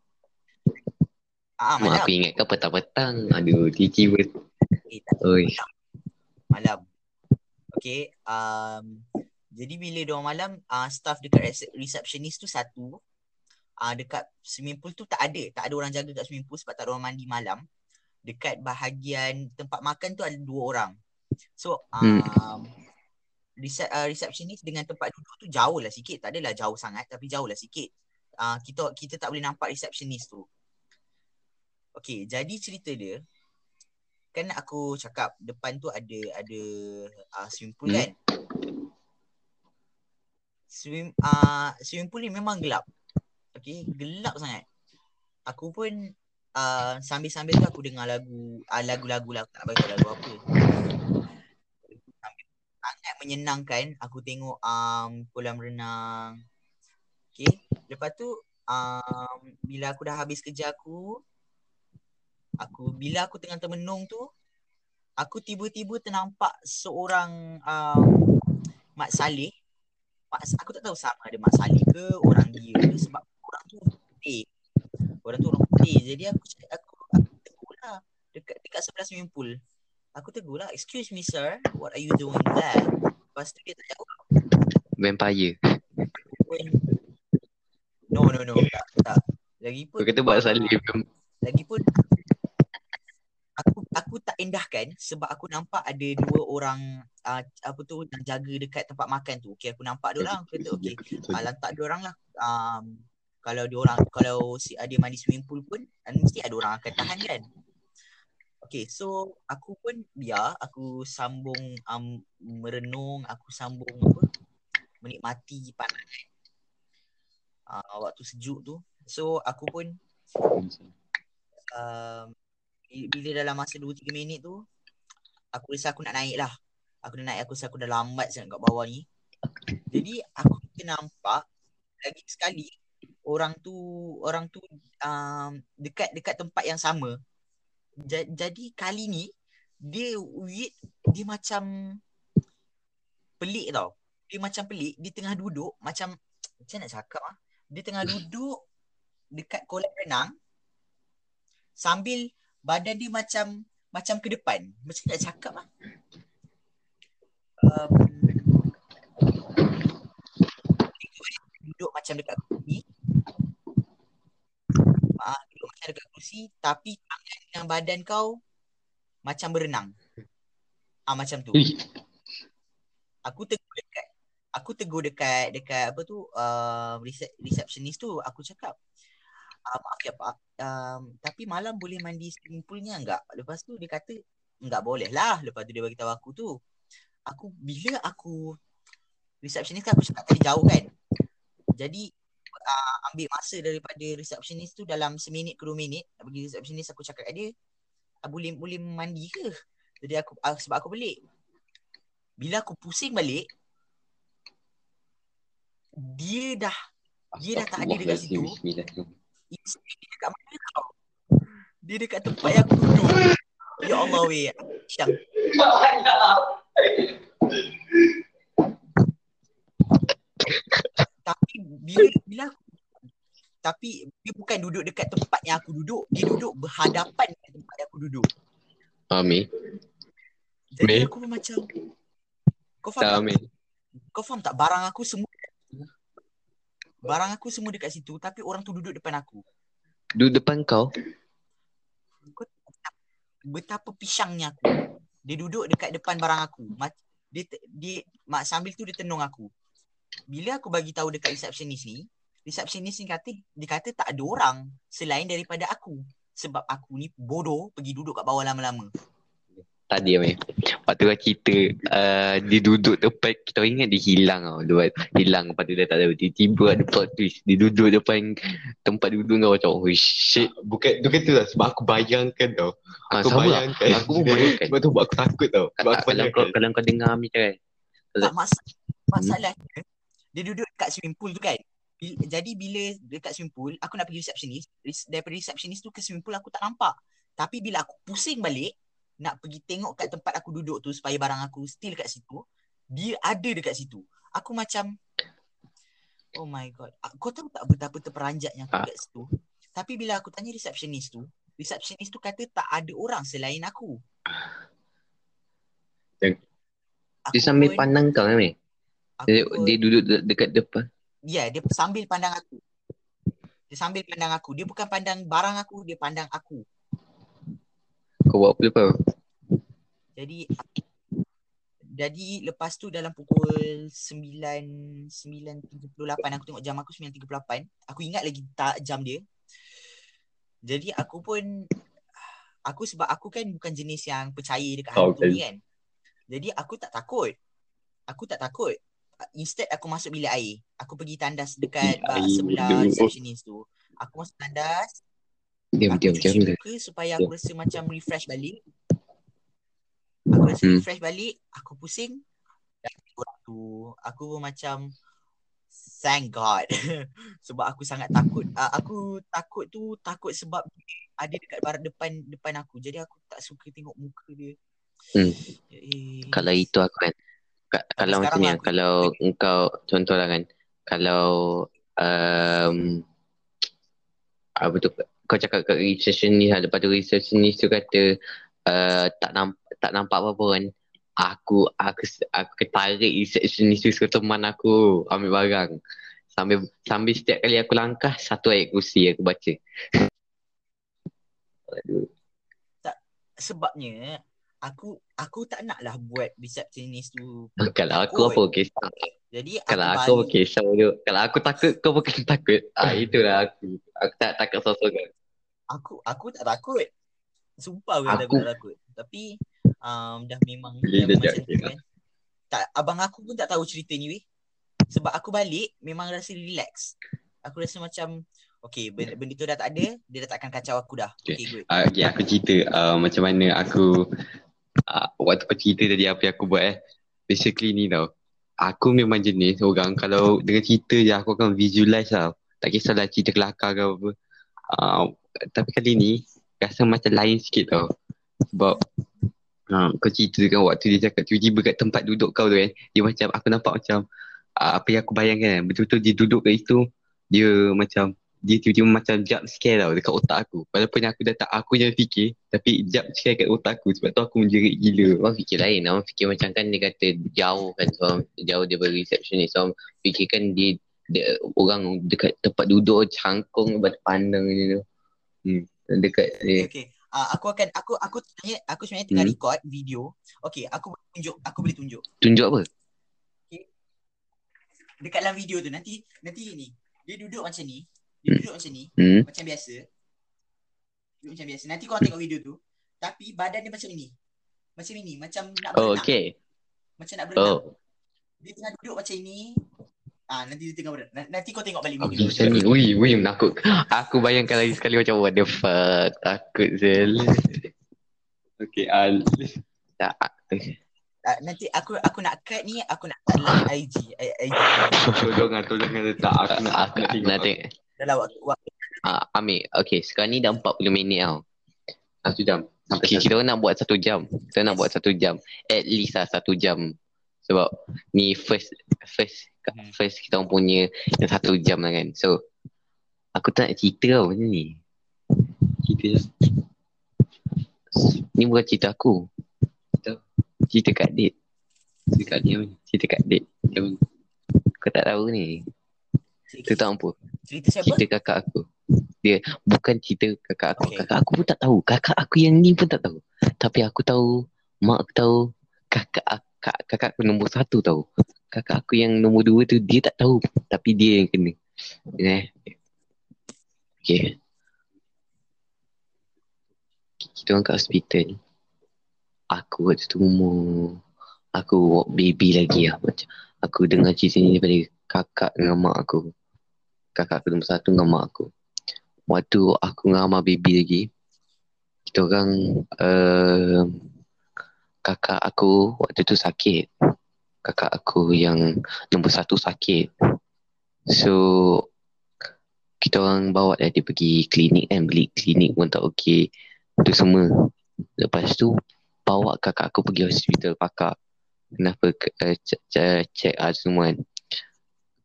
Ah, Mak aku ingatkan petang-petang. Aduh, tiba Eh, tak Oi. malam. Okay, um, jadi bila diorang malam, uh, staff dekat rece- receptionist tu satu, uh, dekat swimming pool tu tak ada. Tak ada orang jaga kat swimming pool sebab tak ada orang mandi malam. Dekat bahagian tempat makan tu ada dua orang. So, um, rece- uh, receptionist dengan tempat duduk tu jauh lah sikit. Tak adalah jauh sangat tapi jauh lah sikit. Uh, kita kita tak boleh nampak receptionist tu. Okay, jadi cerita dia, kan aku cakap depan tu ada ada uh, swimming pool kan. Swim uh, swimming pool ni memang gelap. Okay, gelap sangat. Aku pun uh, sambil-sambil tu aku dengar lagu uh, lagu-lagu lah tak bagi lagu apa. Sangat menyenangkan aku tengok um, kolam renang. Okay, lepas tu um, bila aku dah habis kerja aku aku bila aku tengah termenung tu aku tiba-tiba ternampak seorang um, Mak Saleh. Mak, aku tak tahu sama ada Mak Saleh ke orang dia ke sebab orang tu putih. Orang tu orang putih. Jadi aku cakap aku aku tegur lah. Dekat dekat sebelah swimming pool. Aku tegur lah excuse me sir. What are you doing there? Lepas tu dia tak jawab Vampire. pun no no no tak tak. Lagi pun Kau kata buat salib. Lagipun aku aku tak endahkan sebab aku nampak ada dua orang uh, apa tu yang jaga dekat tempat makan tu. Okey aku nampak dia orang aku kata okey uh, lantak dia orang lah. Um, kalau dia orang kalau si ada mandi swimming pool pun uh, mesti ada orang akan tahan kan. Okay, so aku pun biar aku sambung um, merenung, aku sambung apa menikmati pandangan uh, waktu sejuk tu. So aku pun um, bila dalam masa 2-3 minit tu aku rasa aku nak naik lah aku nak naik aku rasa aku dah lambat sangat kat bawah ni jadi aku nampak lagi sekali orang tu orang tu um, dekat dekat tempat yang sama Ja- jadi kali ni dia weird, dia macam pelik tau. Dia macam pelik, dia tengah duduk macam macam nak cakap ah. Dia tengah duduk dekat kolam renang sambil badan dia macam macam ke depan. Macam nak cakap ah. Um, duduk macam dekat kerusi. Ah, duduk macam dekat kerusi tapi tangan dengan badan kau macam berenang. Ah macam tu. Aku tegur dekat aku tegur dekat dekat apa tu uh, recep- receptionist tu aku cakap uh, maaf ya pak. Um, tapi malam boleh mandi swimming poolnya enggak? Lepas tu dia kata enggak boleh lah. Lepas tu dia bagi tahu aku tu. Aku bila aku receptionist kan aku cakap tadi jauh kan? Jadi uh, ambil masa daripada receptionist tu dalam seminit ke dua minit bagi receptionist aku cakap kat dia ah, boleh boleh mandi ke? Jadi aku uh, sebab aku pelik. Bila aku pusing balik dia dah Dia dah tak ada dekat situ. Isteri dekat mana tau dia dekat tempat yang aku duduk ya Allah weh. Syang tapi bila bila aku tapi dia bukan duduk dekat tempat yang aku duduk. Dia duduk berhadapan dengan tempat yang aku duduk. Amin. jadi Meh. aku macam kau faham tak kau faham tak? Barang aku semua barang aku semua dekat situ tapi orang tu duduk depan aku Duduk depan kau. betapa pisangnya aku. Dia duduk dekat depan barang aku. Dia dia mak sambil tu dia tenung aku. Bila aku bagi tahu dekat receptionist ni, receptionist ni kata dia kata tak ada orang selain daripada aku. Sebab aku ni bodoh pergi duduk kat bawah lama-lama. Tadi Amin. Waktu kau cerita uh, dia duduk depan kita ingat dia hilang tau. Dia hilang lepas tu dia tak tahu. Tiba-tiba ada plot twist. Dia duduk depan tempat duduk kau macam oh shit. Bukan tu lah sebab aku bayangkan tau. Ah, Aku lah. bayangkan. Aku pun bayangkan. Sebab tu buat aku takut tau. Sebab aku kalau kau kalau kau dengar Amin cakap. Tak mas- masalahnya dia duduk dekat swimming pool tu kan. Jadi bila dekat swimming pool, aku nak pergi receptionist. Daripada receptionist tu ke swimming pool aku tak nampak. Tapi bila aku pusing balik, nak pergi tengok kat tempat aku duduk tu supaya barang aku still kat situ, dia ada dekat situ. Aku macam Oh my god. Ah, Kau tahu tak betapa terperanjatnya aku Ah. kat situ? Tapi bila aku tanya receptionist tu, receptionist tu kata tak ada orang selain aku. Dan- Aku Dia sambil pun- pandang kau aku Dia, pun- dia duduk de- dekat depan. Ya, dia sambil pandang aku. Dia sambil pandang aku. Dia bukan pandang barang aku, dia pandang aku. Kau buat apa lepas? Jadi jadi lepas tu dalam pukul 9 9.38 aku tengok jam aku 9.38. Aku ingat lagi tak jam dia. Jadi aku pun aku sebab aku kan bukan jenis yang percaya dekat hantu okay. ni kan. Jadi aku tak takut. Aku tak takut. Instead aku masuk bilik air. Aku pergi tandas dekat air sebelah receptionist tu. Aku masuk tandas, Diam, aku diam, cuci diam. muka supaya aku rasa macam refresh balik. Aku rasa Hmm. refresh balik, aku pusing. Aku pun macam thank God. sebab aku sangat takut. Uh, aku takut tu takut sebab ada dekat barat depan depan aku. Jadi aku tak suka tengok muka dia. Hmm. Eh, Kalau itu aku kan ka- kalau macam ni aku- kalau engkau contoh lah kan kalau um, apa tu kau cakap kat receptionist lah lepas tu receptionist tu kata uh, tak nampak tak nampak apa-apa kan aku aku aku ketarik receptionist tu suruh teman aku ambil barang sambil sambil setiap kali aku langkah satu ayat kursi aku baca Aduh. sebabnya aku aku tak nak lah buat receptionist tu. kalau aku apa kisah Jadi Kalau aku aku tu. Kalau aku takut kau bukan takut. Ah itulah aku. Aku tak takut seorang. Aku aku tak takut. Sumpah aku, aku... Aku- tak takut. Tapi um, dah memang dah memang macam tu kan. Tak abang aku pun tak tahu cerita ni weh. Sebab aku balik memang rasa relax. Aku rasa macam okay benda, benda tu dah tak ada, dia dah takkan kacau aku dah. Okay. Okay, good. Uh, okay, aku cerita uh, macam mana aku uh, waktu kau cerita tadi apa yang aku buat eh. Basically ni tau. Aku memang jenis orang kalau dengan cerita je aku akan visualize tau. Tak kisahlah cerita kelakar ke apa. Uh, tapi kali ni rasa macam lain sikit tau. Sebab Ha, kau cerita kan waktu dia cakap tiba-tiba kat tempat duduk kau tu kan. Dia macam aku nampak macam uh, apa yang aku bayangkan kan. Betul-betul dia duduk kat situ. Dia macam dia tiba-tiba macam jump scare tau dekat otak aku. Walaupun aku dah tak aku je fikir tapi jump scare kat otak aku sebab tu aku menjerit gila. Orang fikir lain. Orang fikir macam kan dia kata jauh kan. So, jauh dia receptionist. So, orang fikir kan dia, dia orang dekat tempat duduk cangkung pandang je tu. Hmm. Dekat Okay, dia. okay. Uh, aku akan aku aku tanya aku sebenarnya tengah Hmm. record video. Okay, aku boleh tunjuk aku boleh tunjuk. Tunjuk apa? Dekat dalam video tu nanti nanti ni. Dia duduk macam ni. Dia Hmm. duduk macam ni, Hmm. macam biasa. Duduk macam biasa. Nanti kau tengok video tu. Tapi badan dia macam ini. Macam ini, macam nak Oh, berenang. okay. Macam nak berenang. Oh, Dia tengah duduk macam ini. Ah, nanti dia tengah berenang. Nanti kau tengok balik video. macam ni. Ui, ui, menakut. Aku bayangkan lagi sekali macam what the fuck. Takut Zel. Okay, Al. Tak. Ah, nanti aku aku nak cut ni, aku nak cut live IG. IG. tolong tolong letak. Aku nak, Aku nak tengok. nak tengok. Dalam waktu, waktu. Ah, ambil. Okay, sekarang ni dah 40 minit tau. Satu jam. Sampai Okay, kita nak buat satu jam. Kita nak buat satu jam. At least lah satu jam. Sebab ni first first Hmm. first kita orang punya yang satu jam lah kan. So, aku tak nak cerita tau macam ni. Kita Ni bukan cerita aku. Cerita, cerita Kak Date. dekat dia ni. Cerita Date. Yang Kau tak tahu ni. Tu tak apa. Cerita siapa? Cerita kakak aku. Dia bukan cerita kakak aku. Okay. Kakak aku pun tak tahu. Kakak aku yang ni pun tak tahu. Tapi aku tahu, mak aku tahu, kakak kakak, kakak aku nombor satu tahu. Kakak aku yang nombor dua tu dia tak tahu. Tapi dia yang kena. Eh. Okay. Kita orang kat hospital. Aku waktu tu umur Aku baby lagi lah macam Aku dengar cerita ni daripada kakak dengan mak aku Kakak aku nombor satu dengan mak aku Waktu aku dengan Amar baby lagi Kita orang uh, Kakak aku waktu tu sakit. Kakak aku yang nombor satu sakit. So Kita orang bawa dia, dia pergi klinik kan Beli klinik pun tak okey. Itu semua. Lepas tu Bawa kakak aku pergi hospital pakar Kenapa? Uh, cek, cek, cek ah, semua kan.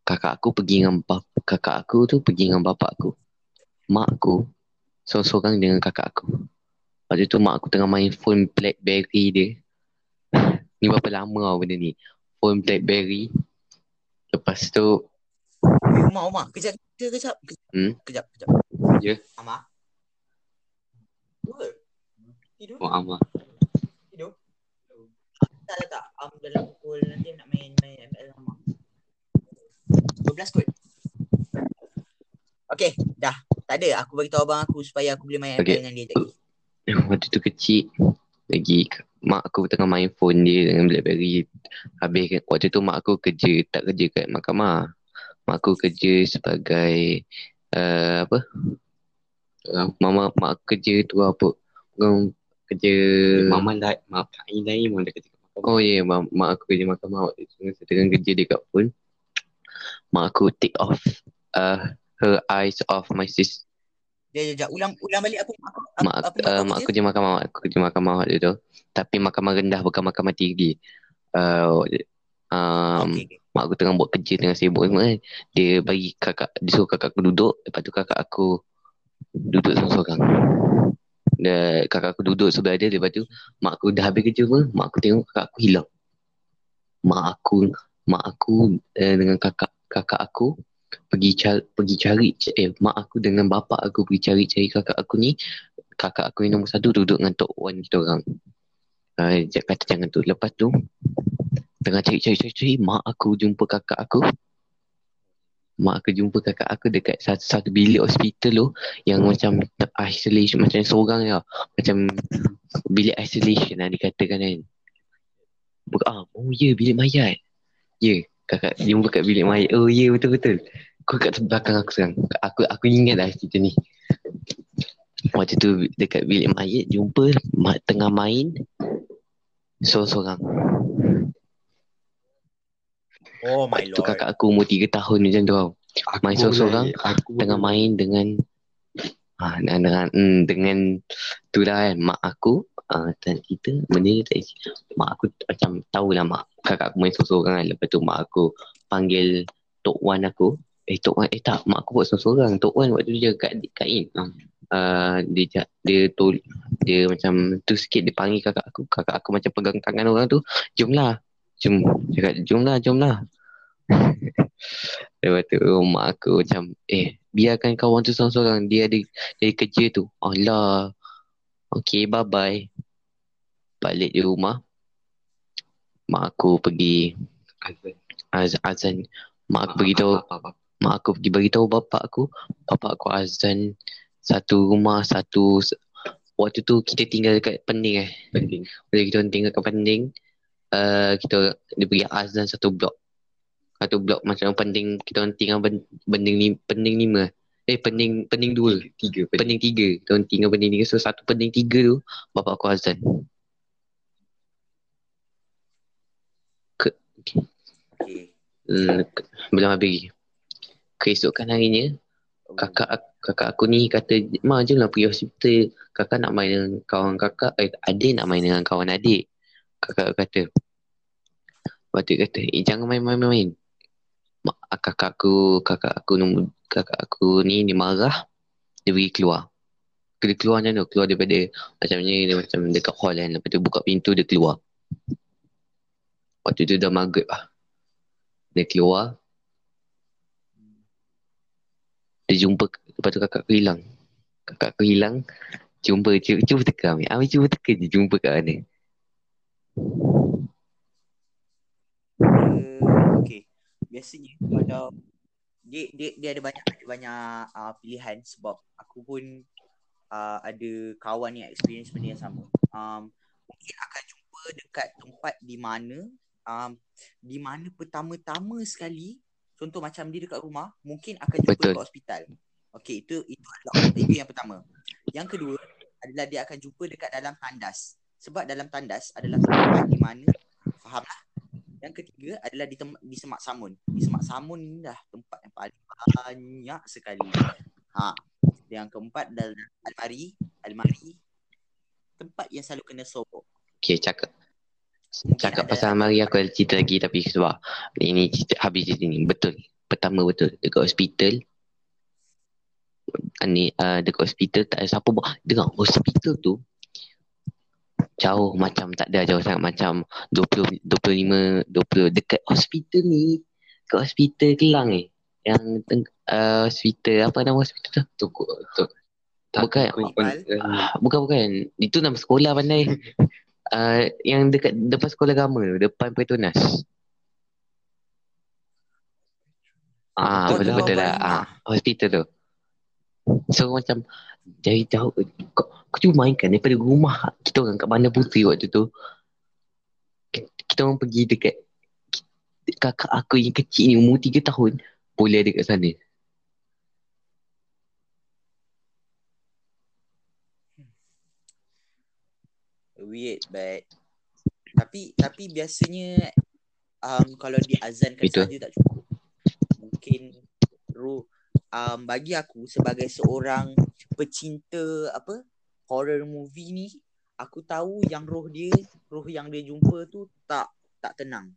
Kakak aku pergi dengan bap Kakak aku tu pergi dengan bapak aku. Mak aku Seorang-seorang dengan kakak aku. Waktu tu mak aku tengah main phone Blackberry dia Ni berapa lama tau benda ni Phone Blackberry Lepas tu Umar, Umar. Kejap, kejap, kejap. Kejap, Hmm? kejap. kejap. Ya. Amar. Dua. Tidur? Oh, Amar. Tidur? Tak, tak, tak. Um, dalam pukul nanti nak main main ML sama. 12 kot. Okay, dah. Tak ada. Aku bagi tahu abang aku supaya aku boleh main Okay. dengan dia lagi. Waktu tu kecil Lagi Mak aku tengah main phone dia Dengan Blackberry. Habis kan Waktu tu mak aku kerja Tak kerja kat mahkamah. Mak aku kerja sebagai uh, Apa? Uh, Mama Mak aku kerja tu apa? Bukan Kerja Mama lain, mak Ain lain pun dah kata. Oh ya yeah, mak, mak aku kerja mahkamah waktu tu. Saya tengah kerja dekat phone. Mak aku take off uh, Her eyes off my sis Dia jap ulang ulang balik aku apa, Mak, apa uh, mak aku kerja mahkamah Mak aku kerja mahkamah waktu tu. Tapi mahkamah rendah Bukan mahkamah tinggi. Uh, um, okay, okay. Mak aku tengah buat kerja Tengah sibuk semua kan. Dia bagi kakak Dia suruh kakak aku duduk. Lepas tu kakak aku Duduk seorang-seorang. Dia, Kakak aku duduk sebelah dia Lepas tu Mak aku dah habis kerja pun Mak aku tengok kakak aku hilang. Mak aku Mak aku uh, Dengan kakak Kakak aku Pergi cari Pergi cari eh, Mak aku dengan bapak aku Pergi cari-cari kakak aku ni Kakak aku yang nombor satu Duduk dengan Tok Wan kita orang. Uh, Kata jangan tu. Lepas tu Tengah cari-cari-cari Mak aku jumpa kakak aku. Mak aku jumpa kakak aku dekat satu, satu bilik hospital tu Yang macam isolation Macam seorang tau Macam bilik isolation lah dikatakan kan. Ah, Oh ya bilik mayat. Ya kakak jumpa kat bilik mayat Oh ya betul-betul. Kau kat belakang aku sekarang. Aku aku ingat lah cerita ni. Waktu tu dekat bilik mayat Jumpa mak tengah main Seorang-seorang. Oh my Waktu tu lord. kakak aku umur 3 tahun macam tu tau. Aku Main seorang-seorang, tengah main dengan ah dengan dengan, hmm, dengan tu lah kan mak aku uh, cerita benda ni tak mak aku macam tahulah mak. Kakak aku main seorang-seorang kan. Lepas tu mak aku panggil Tok Wan aku. Eh Tok Wan eh tak. Mak aku buat seorang-seorang Tok Wan waktu tu dia kat kat in. Uh, uh, dia dia tol dia macam tu sikit dia panggil kakak aku. Kakak aku macam pegang tangan orang tu jomlah. Jom cakap jomlah jomlah. Lepas tu mak aku macam Eh biarkan kawan tu seorang-seorang Dia ada Dari kerja tu. Alah. Okay bye bye Balik di rumah. Mak aku pergi az, Azan. Mak aku pergi tahu Mak aku pergi beritahu bapak aku. Bapak aku azan Satu rumah Satu Waktu tu kita tinggal dekat Pending eh. Penting. Bila kita tinggal kat Pending uh, Kita Dia pergi azan satu blok. Satu blok macam Pending Kita orang tinggal ben, Pending ni Pending lima. Eh pending Pending dua. Tiga. Pending tiga. Kita orang tinggal pending tiga. So satu pending tiga tu Bapak aku azan Okay. hmm, Belum habis lagi. Keesokan harinya kakak ak- kakak aku ni kata ma jom lah pergi hospital. Kakak nak main dengan kawan kakak eh, adik nak main dengan kawan adik. Kakak kata. Lepas tu kata eh jangan main-main-main. Mak, kakak aku kakak aku kakak aku ni dia marah. Dia pergi keluar. Dia keluar macam tu keluar daripada macam ni dia macam dekat hall kan. Lepas tu buka pintu dia keluar waktu tu dah maghrib lah. Dia keluar. Dia jumpa lepas tu kakak aku hilang. Kakak aku hilang jumpa cuba, cuba teka Amir. Amir cuba teka je jumpa kat mana. Uh, okay. Biasanya kalau dia dia dia ada banyak banyak uh, pilihan sebab aku pun uh, ada kawan yang experience benda yang sama. Um mungkin akan jumpa dekat tempat di mana um di mana pertama-tama sekali contoh macam dia dekat rumah mungkin akan jumpa Betul. dekat hospital. Okay, itu itu adalah itu yang pertama. Yang kedua adalah dia akan jumpa dekat dalam tandas. Sebab dalam tandas adalah tempat di mana fahamlah yang ketiga adalah di, tem- di Semak Samun. Di Semak Samun ni dah tempat yang paling banyak sekali. Ha. Yang keempat adalah almari, almari tempat yang selalu kena sobok. Okay cakap Cakap ada- pasal Mari aku ada cerita lagi Tapi sebab Ini cerita, habis cerita ni. Betul. Pertama betul. Dekat hospital. Ni uh, Dekat hospital Tak ada siapa buat. Dengar hospital tu Jauh macam Tak ada jauh sangat Macam 20 25 20 Dekat hospital ni Dekat hospital Kelang ni Yang teng- uh, Hospital Apa nama hospital tu? Toko. Tok. Bukan. Ah, Bukan bukan. Itu nama sekolah pandai uh, Yang dekat Depan sekolah agama tu Depan Petronas Ah, betul tu betul lah. Ah, hospital tu. So macam dari jauh kau, kau cuba mainkan daripada rumah kita orang kat Bandar Puteri waktu tu. Kita, kita orang pergi dekat kakak aku yang kecil ni umur 3 tahun boleh ada kat sana. Weird but tapi tapi biasanya um, kalau diazankan Betul. saja tak cukup. Mungkin roh um, bagi aku sebagai seorang pecinta apa horror movie ni aku tahu yang roh dia roh yang dia jumpa tu tak tak tenang.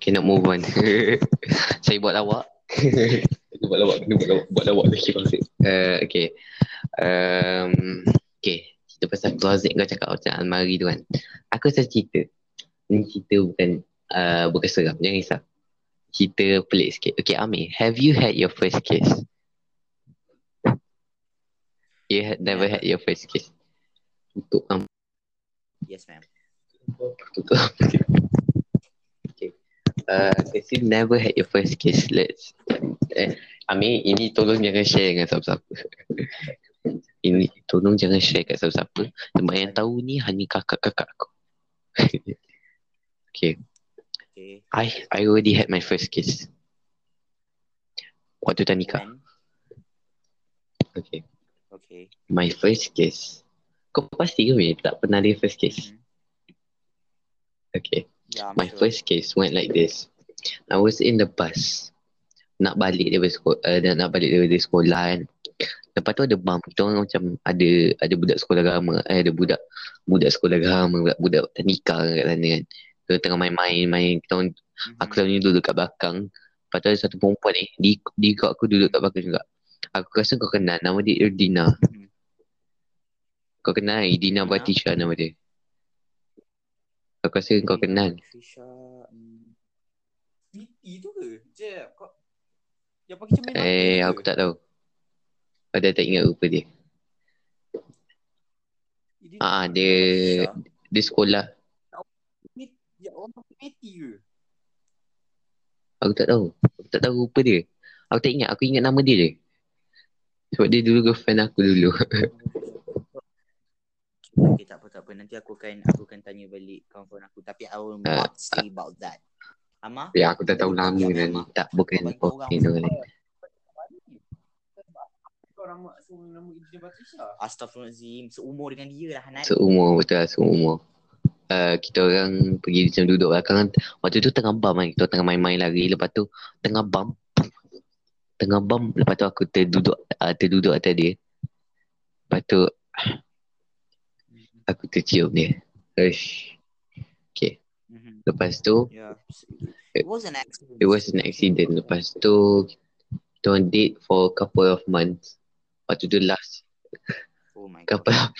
Okay nak move on. Saya buat lawak. Kena buat lawak. Kena buat lawak. Buat lawak lagi konsep. Uh, okay. Um, okay. Cerita pasal closet kau cakap macam almari tu kan. Aku rasa cerita. Ni cerita bukan uh, bukan seram. Jangan risau. Cerita pelik sikit. Okay Amir, have you had your first kiss? You had never had your first kiss? Untuk um, Yes ma'am. Tutup. okay. Uh, since you never had your first kiss, let's. Eh, Amir, ini tolong jangan share dengan siapa-siapa. Ini tolong jangan share kat siapa-siapa. Sebab yang tahu ni hanya kakak-kakak aku. okay. Okay. I I already had my first kiss. Waktu dah nikah. Okay. okay. My first kiss. Kau pasti ke Mir tak pernah ada first kiss? Mhm. Okay. Yeah, My sure. first case went like this. I was in the bus. Nak balik daripada sekolah, uh, nak balik daripada sekolah kan. Lepas tu ada bam. Kita orang macam ada ada budak sekolah agama. Eh, ada budak budak sekolah agama. Budak, budak teknikal kat sana kan. Kita tengah main-main. main Kita orang, aku selalu duduk kat belakang. Lepas tu ada satu perempuan ni. Di, di ikut aku duduk kat belakang juga. Aku rasa kau kenal. Nama dia Irdina. Mhm. Kau kenal Irdina Irdina? Batisha nama dia. Aku rasa kau kenal. Trisha. Hmm. Sweetie tu ke? Jep. Kau yang pakai cermin Eh, aku tak tahu. Aku dah tak ingat rupa dia. Dia- Ah, dia dia sekolah. Ya, orang meti ke? Aku tak tahu. Aku tak tahu rupa dia. Aku tak ingat. Aku ingat nama dia je. Sebab dia dulu girlfriend aku dulu. Okay, tak apa, tak apa. Nanti aku akan aku akan tanya balik kawan-kawan aku. Tapi I will Ah. not say about that. Ama? ya, aku tak tahu nama dia ni. Tak, bukan okay, lain. Kau nama semua nama Batrisha? Astaghfirullahaladzim. Seumur dengan dia lah, Hanat. Seumur, betul lah, seumur. Uh, kita orang pergi macam duduk belakang kan. Waktu tu tengah bam kan. Kita tengah main-main lari. Lepas tu tengah bam. Tengah bam. Lepas tu aku terduduk, uh, terduduk atas dia. Lepas tu aku tercium dia. Uish. Mhm. Lepas tu Yeah. It was an accident. It was an accident. Lepas tu kita orang date for a couple of months. Waktu tu last Oh my god. couple of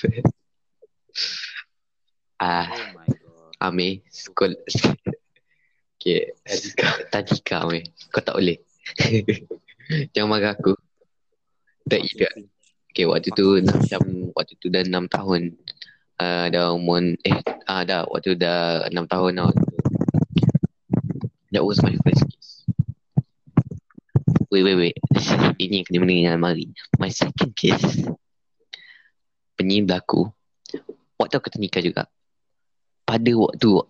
Ah, Oh my god. Amir, sekolah. Okay, Tadika Amir. Kau tak boleh. Jangan marah aku. Tak iya. Okay, waktu tu macam waktu tu dah 6 tahun. Uh, dah umur eh ah dah waktu tu dah 6 tahun dah. waktu tu. That was my first kiss. Wait, wait, wait. Ini yang kena mendengar mari. My second kiss. Penyi berlaku. Waktu aku ternikah juga. Pada waktu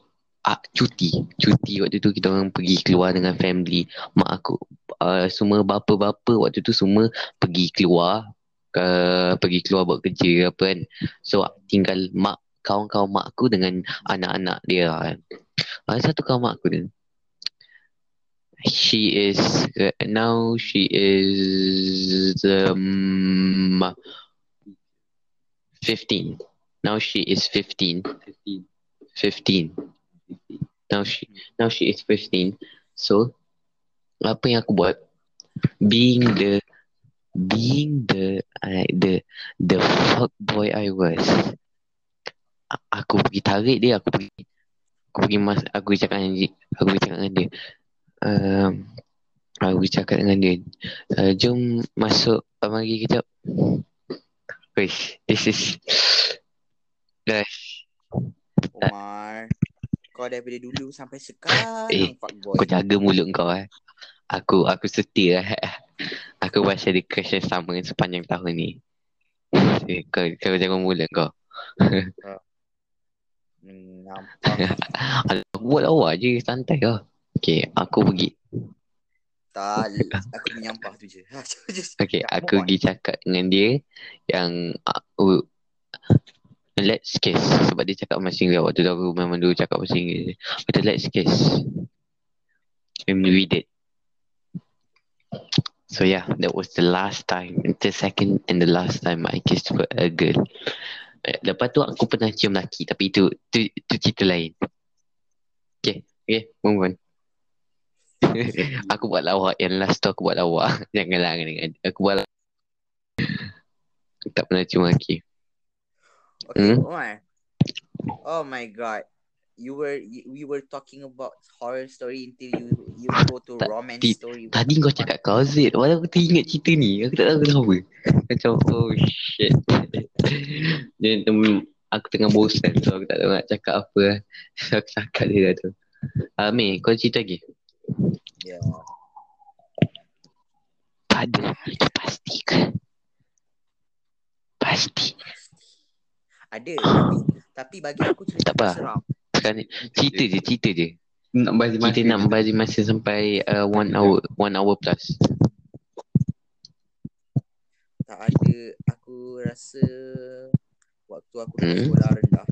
ah, cuti. Cuti waktu tu kita orang pergi keluar dengan family. Mak aku. Uh, semua bapa-bapa waktu tu semua pergi keluar. Uh, pergi keluar buat kerja ke apa kan. So tinggal mak kawan-kawan mak aku dengan anak-anak dia kan. Ada satu kawan mak aku ni. She is uh, now she is um, 15. Now she is 15. 15. Now she now she is 15. So apa yang aku buat being the being the uh, the the fuck boy I was aku pergi tarik dia aku pergi aku pergi mas aku cakap aku cakap dengan dia um, aku cakap dengan dia. Uh, jom masuk uh, mari kejap. Wish, this is guys. Omar. Kau daripada dulu sampai sekarang Eh, fuckboy. kau jaga mulut kau eh. Aku aku setia eh. Aku masih ada crush yang sama sepanjang tahun ni. Eh, kau kau jangan mulut kau. Hmm, nampak. Buat awak je santai lah Okay, aku pergi. Tak, aku menyampah tu je. Okay, aku pergi cakap dengan dia Yang aku Let's kiss Sebab dia cakap bahasa Inggeris Waktu tu aku memang dulu cakap bahasa Inggeris Kata let's kiss And we did So yeah, that was the last time. The second and the last time I kissed a girl. Eh, Lepas tu aku pernah cium lelaki Tapi itu tu, tu cerita lain. Okay, okay, move on Aku buat lawak Yang last tu aku buat lawak Janganlah dengan Aku buat lawak. Tak pernah cium lelaki Okay, Hmm? Omar. Oh my god. You were you, we were talking about horror story until you you go to Tak, romance ti- story. Tadi kau cakap kau Z Walau aku teringat cerita ni Aku tak tahu kenapa Macam oh shit Dia tem- Aku tengah bosan So aku tak tahu nak cakap apa So aku cakap dia dah tu uh, Mei kau cerita lagi Yeah. Pada itu pasti ke Pasti Ada tapi tapi bagi aku cerita Tak apa. seram. Sekarang ni Cerita je Cerita je Nak bagi masa. Kita nak bagi masa sampai uh, One hour One hour plus Tak ada aku rasa waktu aku Hmm. sekolah rendah.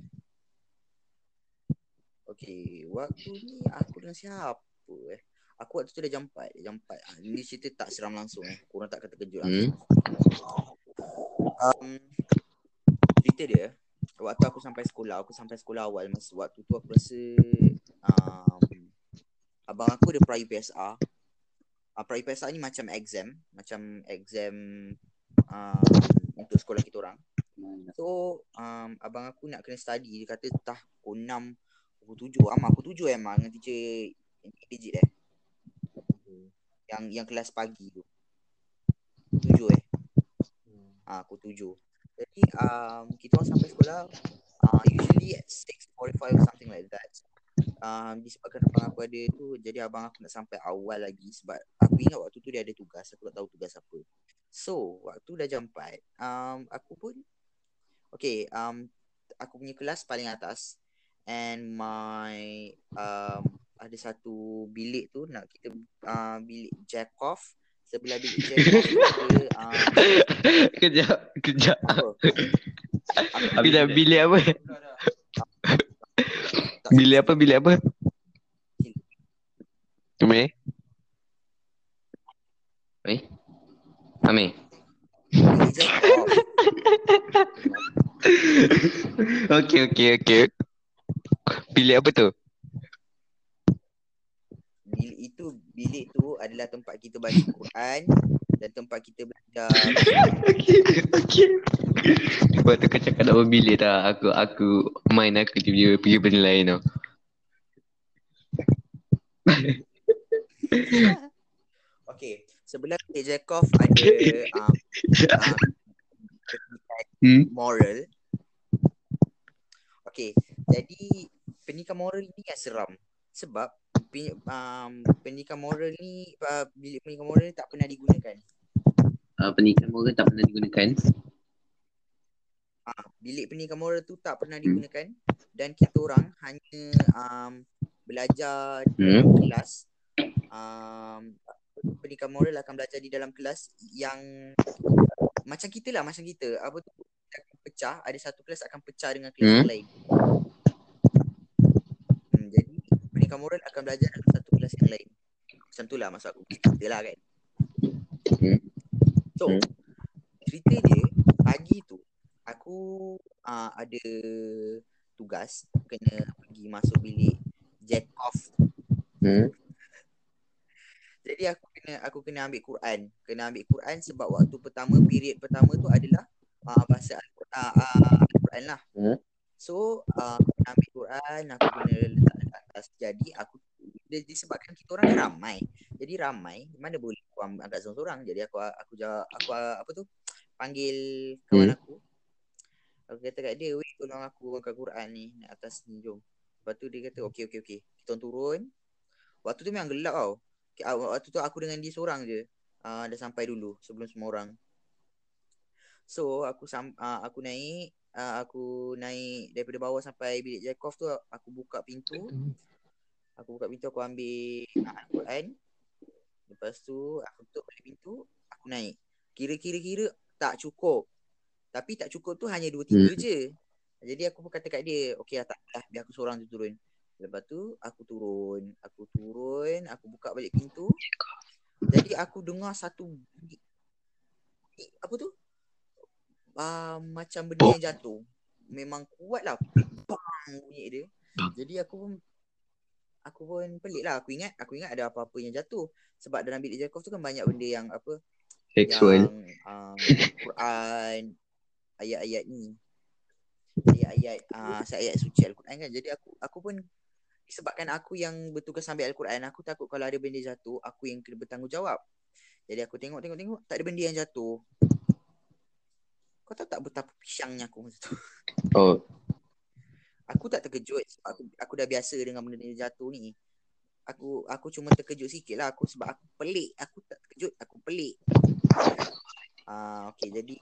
Okay, waktu ni aku dengan siapa eh? Aku waktu tu dah jam 4, jam 4. Ah, ni cerita tak seram langsung eh. Korang tak kata kejut Hmm. um, cerita dia waktu aku sampai sekolah aku sampai sekolah awal masa waktu tu aku rasa um, abang aku ada prior PSR uh, prior PSR ni macam exam macam exam um, untuk sekolah kita orang so um, abang aku nak kena study dia kata tah pukul 6 pukul 7 ama aku 7 emang dengan teacher digit eh yang yang kelas pagi tu. Tujuh eh. Ah aku tujuh. Jadi um, kita orang sampai sekolah uh, usually at 6.45 or something like that. Um, disebabkan abang aku ada tu jadi abang aku nak sampai awal lagi sebab aku ingat waktu tu dia ada tugas aku tak tahu tugas apa. So waktu dah jam 4 um, aku pun okay um, aku punya kelas paling atas and my um, ada satu bilik tu nak kita uh, bilik jack off sebelah bilik jack off ada uh, Kejap, kejap. apa Bila bilik apa? Bilik apa? Bilik apa? Amir? Eh? Amir? bilik jack off Okey, okey, okey. Bilik apa tu? bilik itu bilik tu adalah tempat kita baca Quran dan tempat kita belajar Okey, okey. Sebab tu kau cakap nama bilik tak? Aku, aku, main aku tiba-tiba pergi benda lain tau. Okey, sebelah bilik jack off ada um, uh, Hmm? moral. Okey, jadi pendidikan moral ni yang seram sebab um, pendidikan moral ni uh, bilik pendidikan moral ni tak pernah digunakan. Uh, pendidikan moral tak pernah digunakan. Ah, bilik pendidikan moral tu tak pernah digunakan dan kita orang hanya um, belajar di Hmm. dalam kelas. Um, pendidikan moral akan belajar di dalam kelas yang macam kita lah, macam kita. Apa tu akan pecah, ada satu kelas akan pecah dengan kelas Hmm. lain. Moral akan belajar dalam satu kelas yang lain. Macam tu lah maksud aku. Kita lah kan. Hmm. So, Hmm. cerita dia pagi tu aku uh, ada tugas kena pergi masuk bilik jack off. Hmm. Jadi aku kena aku kena ambil Quran. Kena ambil Quran sebab waktu pertama period pertama tu adalah uh, bahasa Al-Quran, uh, Al-Quran lah. Hmm. So uh, aku kena ambil Quran, aku kena letak atas. Jadi aku dia disebabkan kita orang ramai. Jadi ramai, mana boleh aku angkat seorang-seorang. Jadi aku aku jawab aku uh, apa tu panggil kawan Hmm. aku. Aku kata kat dia, "Weh, tolong aku angkat Quran ni nak atas ni, jom." Lepas tu dia kata, "Okey, okey, okey." Kita turun. Waktu tu memang gelap tau. Waktu tu aku dengan dia seorang je. Uh, dah sampai dulu sebelum semua orang. So aku sam uh, aku naik uh, aku naik daripada bawah sampai bilik Jacob tu aku buka pintu. Aku buka pintu aku ambil uh, Al-Quran. Lepas tu aku tutup balik pintu, aku naik. Kira-kira-kira tak cukup. Tapi tak cukup tu hanya dua tiga Hmm. je. Jadi aku pun kata kat dia, okey lah tak lah, biar aku seorang tu turun. Lepas tu aku turun, aku turun, aku buka balik pintu. Jadi aku dengar satu bunyi, bunyi apa tu? Uh, macam benda yang jatuh. Memang kuat lah. Bang bunyi dia. Jadi aku pun aku pun pelik lah. Aku ingat aku ingat ada apa-apa yang jatuh. Sebab dalam bilik Jakov tu kan banyak benda yang apa Sexual. yang um, Quran ayat-ayat ni ayat-ayat uh, ayat suci Al-Quran kan jadi aku aku pun disebabkan aku yang bertugas ambil Al-Quran aku takut kalau ada benda jatuh aku yang kena bertanggungjawab jadi aku tengok tengok tengok tak ada benda yang jatuh kau tahu tak betapa pisangnya aku masa tu? Oh, aku tak terkejut sebab aku aku dah biasa dengan benda yang jatuh ni. Aku aku cuma terkejut sikit lah aku sebab aku pelik. Aku tak terkejut aku pelik. Ah okey jadi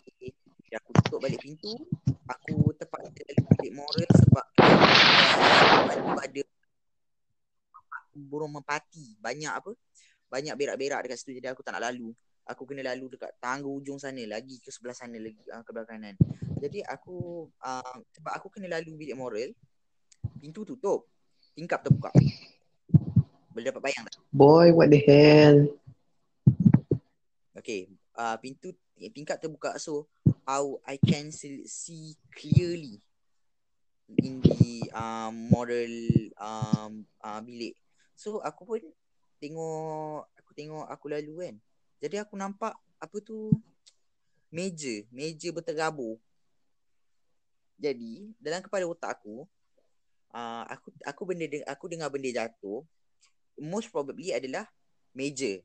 aku tutup balik pintu aku terpaksa balik moral sebab sebab ada burung merpati. Banyak apa? Banyak berak-berak dekat situ jadi aku tak nak lalu aku kena lalu dekat tangga ujung sana lagi ke sebelah sana lagi uh, ke belah kanan jadi aku uh, sebab aku kena lalu bilik moral pintu tutup tingkap terbuka boleh dapat bayang tak boy, what the hell? okey uh, pintu tingkap terbuka so I, I can see, clearly in the um, model um, uh, bilik. So aku pun tengok aku tengok aku lalu kan. Jadi aku nampak apa tu meja, meja berterabur. Jadi dalam kepala otak aku uh, aku aku benda aku dengar benda jatuh most probably adalah meja.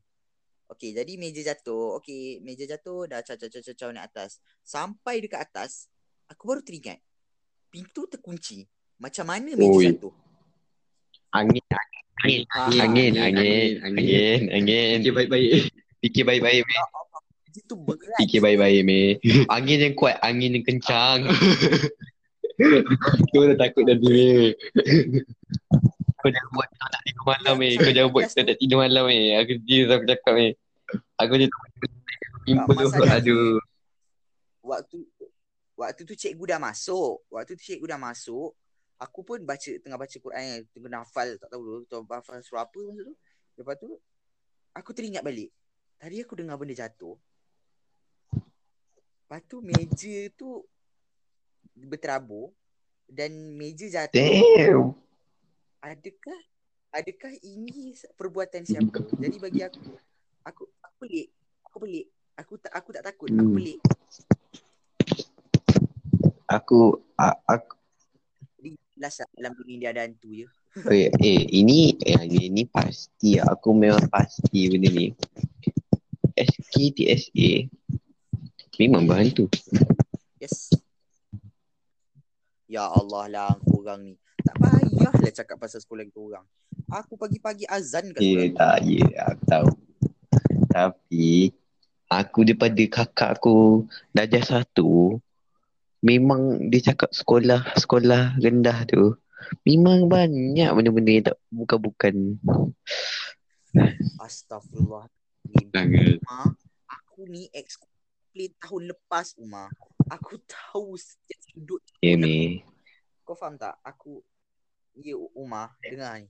Okay, jadi meja jatuh. Okay, meja jatuh dah caw caw caw caw naik atas. Sampai dekat atas, aku baru teringat. Pintu terkunci. Macam mana meja Oi. jatuh? Angin, angin, Ah, angin, angin, angin, angin. Fikir baik-baik. Fikir baik-baik, Me. Meja tu berat. Fikir baik-baik, Me. Angin yang kuat, angin yang kencang. Kau dah takut dah Me. Kau jangan buat kau tak tidur malam, Me. Kau jangan buat kau tak tidur malam, Me. Aku serius aku cakap, Me. Aku je Impul tu, aduh. Waktu waktu tu cikgu dah masuk. Waktu tu cikgu dah masuk. Aku pun baca tengah baca Quran tengah hafal tak tahu tu hafal surah apa masa tu. Lepas tu aku teringat balik. Tadi aku dengar benda jatuh. Lepas tu meja tu berterabur dan meja jatuh. Damn. Adakah adakah ini perbuatan siapa? Jadi bagi aku aku aku pelik. Aku pelik. Aku tak aku tak takut. Aku Hmm. pelik. Aku, a- aku, Jadi last dalam dunia dia ada hantu je. eh, eh ini, eh, ini, ini pasti. Aku memang pasti benda ni. SKTSA memang berhantu. Yes. Ya Allah lah korang ni. Tak payahlah cakap pasal sekolah kita orang. Aku pagi-pagi azan kat sekolah. tak, ya, aku tahu. Tapi, aku daripada kakak aku darjah satu, memang dia cakap sekolah, sekolah rendah tu, memang banyak benda-benda yang tak bukan-bukan. Astagfirullah. Umar, aku ni ex play tahun lepas Umar. Aku tahu setiap sudut. Ya, me. Kau faham tak? Aku Ya Umar Dengar ni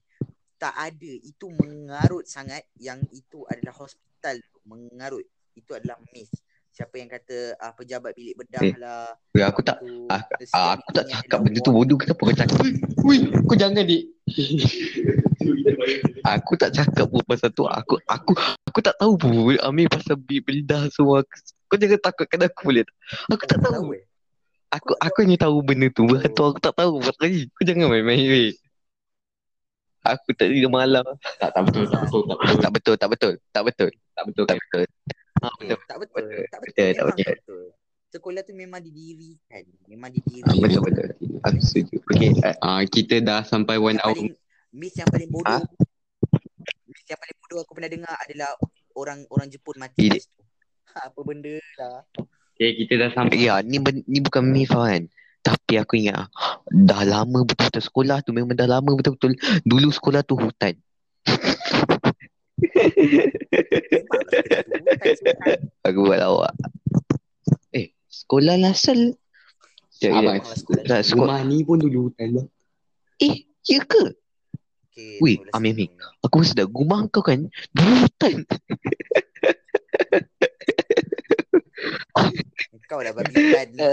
Tak ada Itu mengarut sangat Yang itu adalah hospital Mengarut Itu adalah myth Siapa yang kata uh, Pejabat bilik bedah Eh, lah Ya, aku tak, tu, ah, kata ah, setiap aku tak cakap benda tu bodoh. Kenapa kau cakap? Ui, kau jangan, dik. aku tak cakap pun pasal tu. Aku, aku, aku tak tahu pun. Ambil pasal bi- bedah semua. Kau jangan takutkan aku boleh tak? Aku tak tahu. Aku aku hanya tahu benda tu. Hantu aku tak tahu pasal lagi. Kau jangan main-main weh. Aku tak tidur malam. Tak, tak betul, tak betul, tak betul. Tak betul, tak betul. Tak betul. Tak betul. Tak betul. Ha, Okay, betul. tak betul. Betul. Tak betul. Betul, tak betul. tak betul. Sekolah tu memang didirikan. Memang Ah, didirikan. betul betul. Aku setuju. Okay. Ah, kita dah sampai one Yang hour. paling myth yang paling bodoh. Ah? Myth yang paling bodoh aku pernah dengar adalah orang orang Jepun mati Ini- kat situ. Apa benda lah. Okay, kita dah sampai. Ya, ni ben, ni bukan myth kan. Tapi aku ingat ah, dah lama betul-betul sekolah tu memang dah lama betul-betul. Dulu sekolah tu hutan. Sekolah. Aku buat lawak. Eh, sekolah Lasal. Ya, ya. Abang, sekolah. Tak, sekolah. Rumah ni pun dulu hutan bang. Eh, ya ke? Okay, Weh, Amir, sini. Aku rasa dah rumah kau kan dulu hutan. Kau dah babi hutan ni.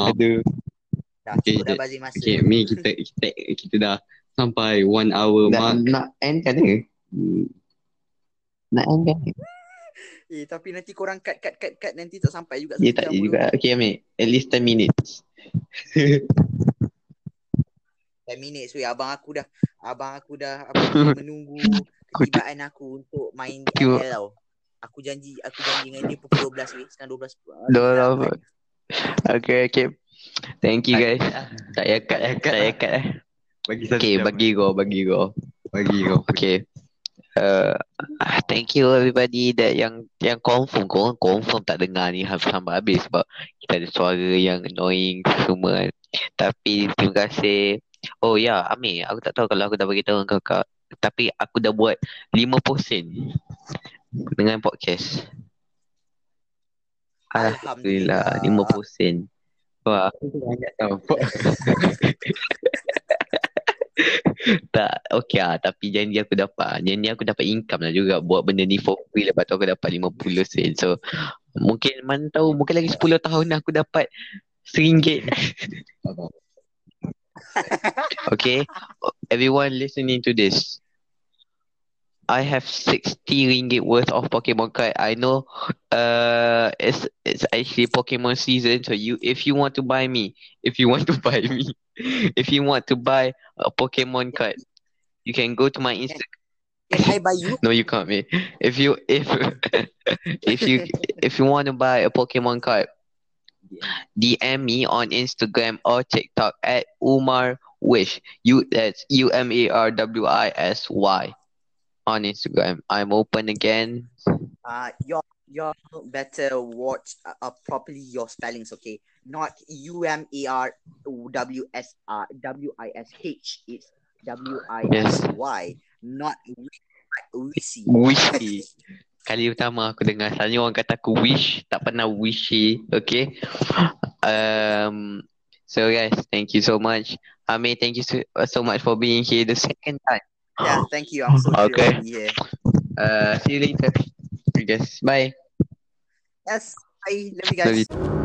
Aduh. Dah Okay, dah okay. bazir masa. Okay, Mi kita kita kita dah sampai one hour Nak, mark. nak end kan ni? Nak end kan? Eh, tapi nanti korang cut, cut, cut, cut. Nanti tak sampai juga. Ya satu tak pun. juga. Okay Amir. At least 10 minutes. 10 minit weh abang aku dah abang aku dah apa menunggu ketibaan aku untuk main. ML tau. Aku janji aku janji dengan dia pukul 12 weh. Sekarang 12. Dah Tak lama. dapat. Okay, okay. Thank you guys. Tak payah cut eh. Tak payah cut eh. Bagi satu Okay, bagi kau, bagi kau. bagi kau. Okay. Uh, thank you everybody that yang yang confirm kau confirm tak dengar ni habis sampai habis sebab kita ada suara yang annoying semua kan. Tapi terima kasih. Oh ya, Amir, aku tak tahu kalau aku dah bagi tahu kau kak. Tapi aku dah buat 5% dengan podcast. Alhamdulillah, 5%. Wah, aku banyak tau. tak, okay lah. Tapi janji aku dapat. Janji aku dapat income lah juga. Buat benda ni for free. Lepas tu aku dapat 50 sen. So, Mungkin mana tahu mungkin lagi 10 tahun aku dapat RM1. okay. Everyone listening to this. I have 60 ringgit worth of Pokemon card. I know uh it's it's actually Pokemon season so you if you want to buy me, if you want to buy me, if you want to buy a Pokemon card, you can go to my Instagram. Can I buy you? No, you can't me. If you if if you if you want to buy a Pokemon card, DM me on Instagram or TikTok at Umar Wish. You that's U M A R W I S Y on Instagram. I'm open again. Uh, your your better watch uh, uh, properly your spellings, okay? Not U M A R W S R W I S H. It's W I S Y. Not Wisi. Wishy. Kali pertama aku dengar. Selalunya orang kata aku wish, tak pernah wishy. Okay. Um. So guys, thank you so much. Ame, thank you so, so much for being here the second time. Yeah, thank you. I'm so Okay. be here. Uh, see you later. I guess. Bye. Yes, bye. Love you guys. Love you.